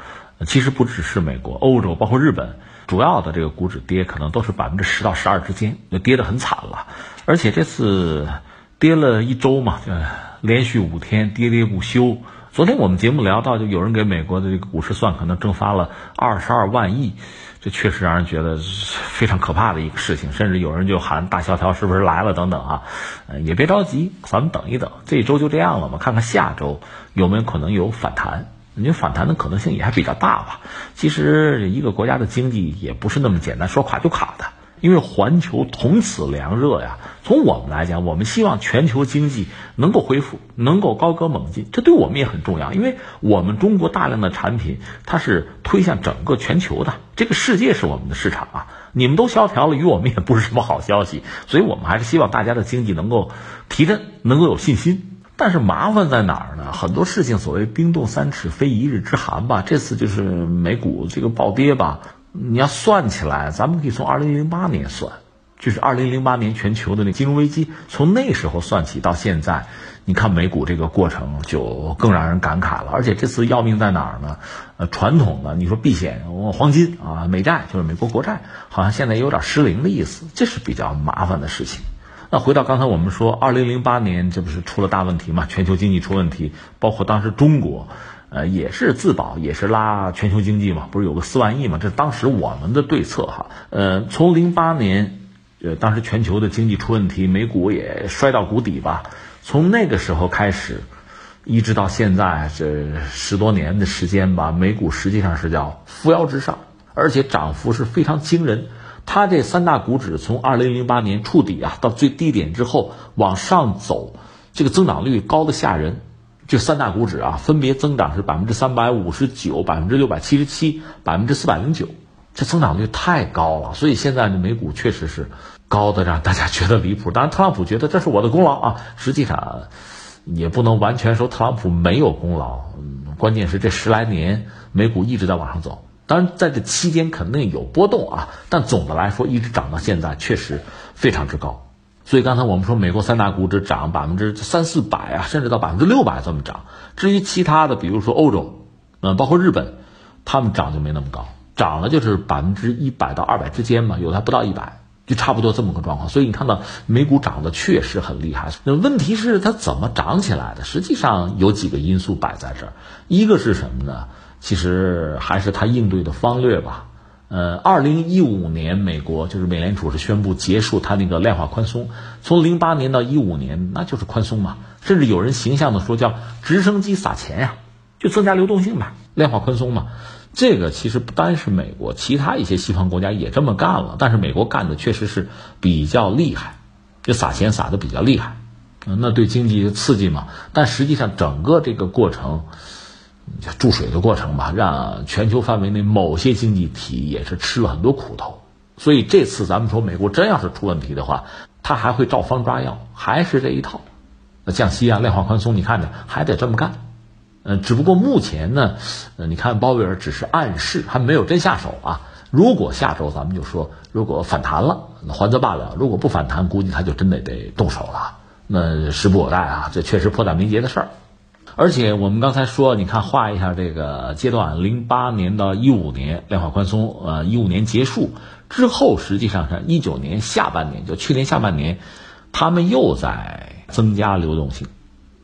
其实不只是美国、欧洲，包括日本，主要的这个股指跌可能都是百分之十到十二之间，就跌得很惨了。而且这次跌了一周嘛，就连续五天跌跌不休。昨天我们节目聊到，就有人给美国的这个股市算，可能蒸发了二十二万亿，这确实让人觉得非常可怕的一个事情。甚至有人就喊大萧条是不是来了等等啊？也别着急，咱们等一等，这一周就这样了嘛，看看下周有没有可能有反弹。你反弹的可能性也还比较大吧？其实一个国家的经济也不是那么简单，说垮就垮的。因为环球同此凉热呀。从我们来讲，我们希望全球经济能够恢复，能够高歌猛进，这对我们也很重要。因为我们中国大量的产品，它是推向整个全球的，这个世界是我们的市场啊。你们都萧条了，与我们也不是什么好消息。所以我们还是希望大家的经济能够提振，能够有信心。但是麻烦在哪儿呢？很多事情所谓冰冻三尺非一日之寒吧。这次就是美股这个暴跌吧，你要算起来，咱们可以从二零零八年算，就是二零零八年全球的那金融危机，从那时候算起到现在。你看美股这个过程就更让人感慨了，而且这次要命在哪儿呢？呃，传统的你说避险，黄金啊，美债就是美国国债，好像现在有点失灵的意思，这是比较麻烦的事情。那回到刚才我们说，二零零八年这不是出了大问题嘛？全球经济出问题，包括当时中国，呃，也是自保，也是拉全球经济嘛，不是有个四万亿嘛？这当时我们的对策哈。呃，从零八年，呃，当时全球的经济出问题，美股也摔到谷底吧。从那个时候开始，一直到现在这十多年的时间吧，美股实际上是叫扶摇直上，而且涨幅是非常惊人。它这三大股指从二零零八年触底啊，到最低点之后往上走，这个增长率高的吓人。这三大股指啊，分别增长是百分之三百五十九、百分之六百七十七、百分之四百零九，这增长率太高了。所以现在的美股确实是。高的让大家觉得离谱，当然特朗普觉得这是我的功劳啊，实际上也不能完全说特朗普没有功劳。嗯，关键是这十来年美股一直在往上走，当然在这期间肯定有波动啊，但总的来说一直涨到现在确实非常之高。所以刚才我们说美国三大股指涨百分之三四百啊，甚至到百分之六百这么涨。至于其他的，比如说欧洲，嗯，包括日本，他们涨就没那么高，涨了就是百分之一百到二百之间嘛，有的还不到一百。就差不多这么个状况，所以你看到美股涨得确实很厉害。那问题是它怎么涨起来的？实际上有几个因素摆在这儿，一个是什么呢？其实还是他应对的方略吧。呃，二零一五年美国就是美联储是宣布结束它那个量化宽松，从零八年到一五年那就是宽松嘛，甚至有人形象的说叫直升机撒钱呀，就增加流动性嘛，量化宽松嘛。这个其实不单是美国，其他一些西方国家也这么干了。但是美国干的确实是比较厉害，就撒钱撒的比较厉害，那对经济刺激嘛。但实际上整个这个过程，注水的过程吧，让全球范围内某些经济体也是吃了很多苦头。所以这次咱们说美国真要是出问题的话，他还会照方抓药，还是这一套，降息啊，量化宽松，你看着还得这么干。嗯，只不过目前呢，呃，你看鲍威尔只是暗示，还没有真下手啊。如果下周咱们就说，如果反弹了，那还则罢了；如果不反弹，估计他就真得得动手了。那时不我待啊，这确实迫在眉睫的事儿。而且我们刚才说，你看画一下这个阶段，零八年到一五年量化宽松，呃，一五年结束之后，实际上是一九年下半年，就去年下半年，他们又在增加流动性，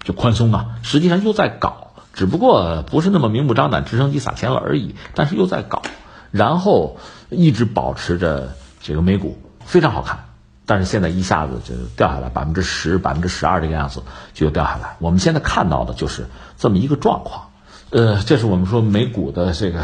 就宽松啊，实际上又在搞。只不过不是那么明目张胆直升机撒钱了而已，但是又在搞，然后一直保持着这个美股非常好看，但是现在一下子就掉下来百分之十、百分之十二这个样子就掉下来。我们现在看到的就是这么一个状况，呃，这是我们说美股的这个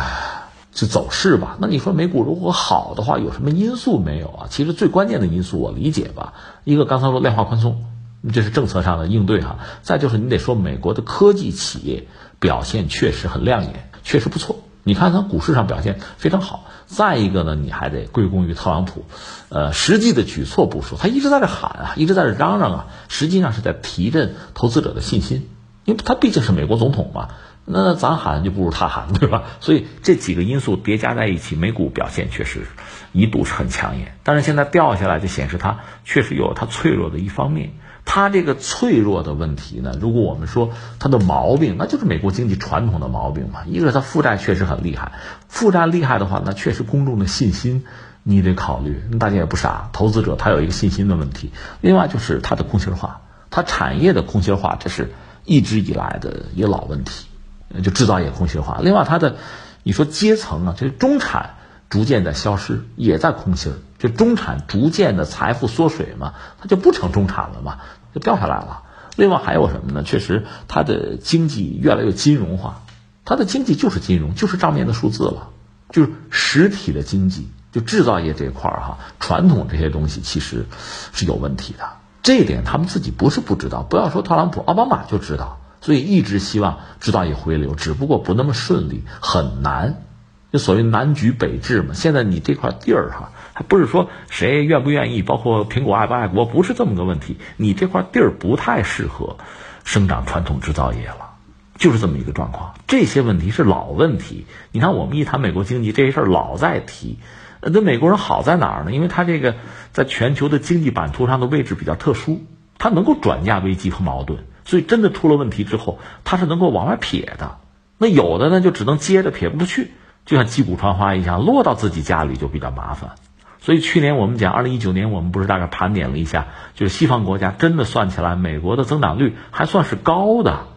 就走势吧？那你说美股如果好的话，有什么因素没有啊？其实最关键的因素我理解吧，一个刚才说量化宽松，这是政策上的应对哈，再就是你得说美国的科技企业。表现确实很亮眼，确实不错。你看它股市上表现非常好。再一个呢，你还得归功于特朗普，呃，实际的举措不说，他一直在这喊啊，一直在这嚷嚷啊，实际上是在提振投资者的信心，因为他毕竟是美国总统嘛。那咱喊就不如他喊，对吧？所以这几个因素叠加在一起，美股表现确实一度是很抢眼。但是现在掉下来，就显示它确实有它脆弱的一方面。它这个脆弱的问题呢，如果我们说它的毛病，那就是美国经济传统的毛病嘛。一个是它负债确实很厉害，负债厉害的话，那确实公众的信心你得考虑。大家也不傻，投资者他有一个信心的问题。另外就是它的空心化，它产业的空心化，这是一直以来的一个老问题，就制造业空心化。另外它的，你说阶层啊，就是中产逐渐的消失，也在空心儿。就中产逐渐的财富缩水嘛，它就不成中产了嘛，就掉下来了。另外还有什么呢？确实，它的经济越来越金融化，它的经济就是金融，就是账面的数字了，就是实体的经济，就制造业这一块儿哈，传统这些东西其实是有问题的。这一点他们自己不是不知道，不要说特朗普，奥巴马就知道，所以一直希望制造业回流，只不过不那么顺利，很难。就所谓南橘北枳嘛，现在你这块地儿哈。还不是说谁愿不愿意，包括苹果爱不爱国，不是这么个问题。你这块地儿不太适合生长传统制造业了。就是这么一个状况，这些问题是老问题。你看，我们一谈美国经济这些事儿，老在提。那美国人好在哪儿呢？因为他这个在全球的经济版图上的位置比较特殊，他能够转嫁危机和矛盾，所以真的出了问题之后，他是能够往外撇的。那有的呢，就只能接着撇不出去，就像击鼓传花一样，落到自己家里就比较麻烦。所以去年我们讲，二零一九年我们不是大概盘点了一下，就是西方国家真的算起来，美国的增长率还算是高的。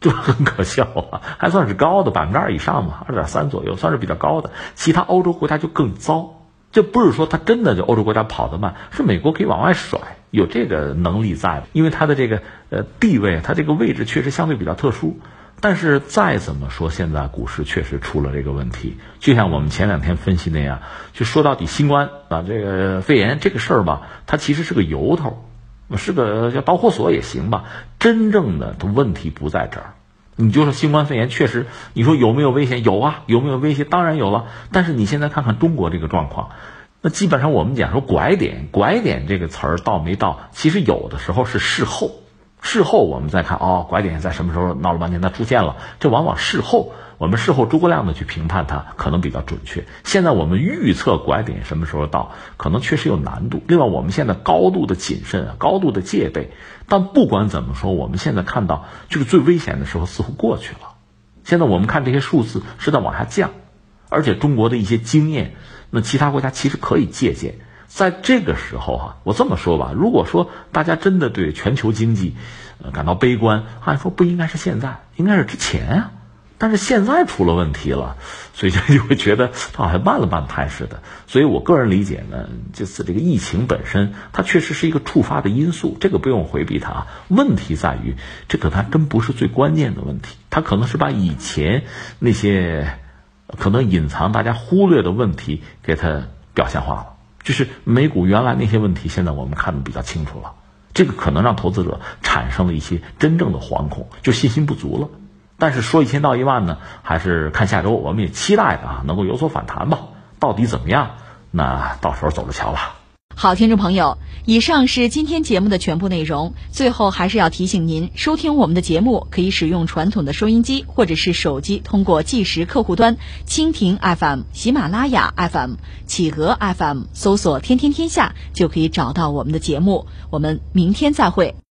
就很可笑啊，还算是高的，百分之二以上嘛，二点三左右，算是比较高的。其他欧洲国家就更糟。这不是说它真的就欧洲国家跑得慢，是美国可以往外甩，有这个能力在，因为它的这个呃地位，它这个位置确实相对比较特殊。但是再怎么说，现在股市确实出了这个问题。就像我们前两天分析那样，就说到底，新冠啊，这个肺炎这个事儿吧，它其实是个由头。是个叫导火索也行吧，真正的问题不在这儿。你就说新冠肺炎确实，你说有没有危险？有啊，有没有威胁？当然有了。但是你现在看看中国这个状况，那基本上我们讲说拐点，拐点这个词儿到没到？其实有的时候是事后，事后我们再看哦，拐点在什么时候闹了半天它出现了？这往往事后。我们事后诸葛亮的去评判它，可能比较准确。现在我们预测拐点什么时候到，可能确实有难度。另外，我们现在高度的谨慎啊，高度的戒备。但不管怎么说，我们现在看到，就是最危险的时候似乎过去了。现在我们看这些数字是在往下降，而且中国的一些经验，那其他国家其实可以借鉴。在这个时候哈，我这么说吧，如果说大家真的对全球经济呃感到悲观，按说不应该是现在，应该是之前啊。但是现在出了问题了，所以就 就会觉得它好像慢了半拍似的。所以我个人理解呢，这次这个疫情本身，它确实是一个触发的因素，这个不用回避它啊。问题在于，这可它真不是最关键的问题，它可能是把以前那些可能隐藏、大家忽略的问题给它表现化了。就是美股原来那些问题，现在我们看的比较清楚了，这个可能让投资者产生了一些真正的惶恐，就信心不足了。但是说一千道一万呢，还是看下周，我们也期待的啊，能够有所反弹吧。到底怎么样？那到时候走着瞧吧。好，听众朋友，以上是今天节目的全部内容。最后还是要提醒您，收听我们的节目可以使用传统的收音机或者是手机，通过计时客户端蜻蜓 FM、喜马拉雅 FM、企鹅 FM 搜索“天天天下”，就可以找到我们的节目。我们明天再会。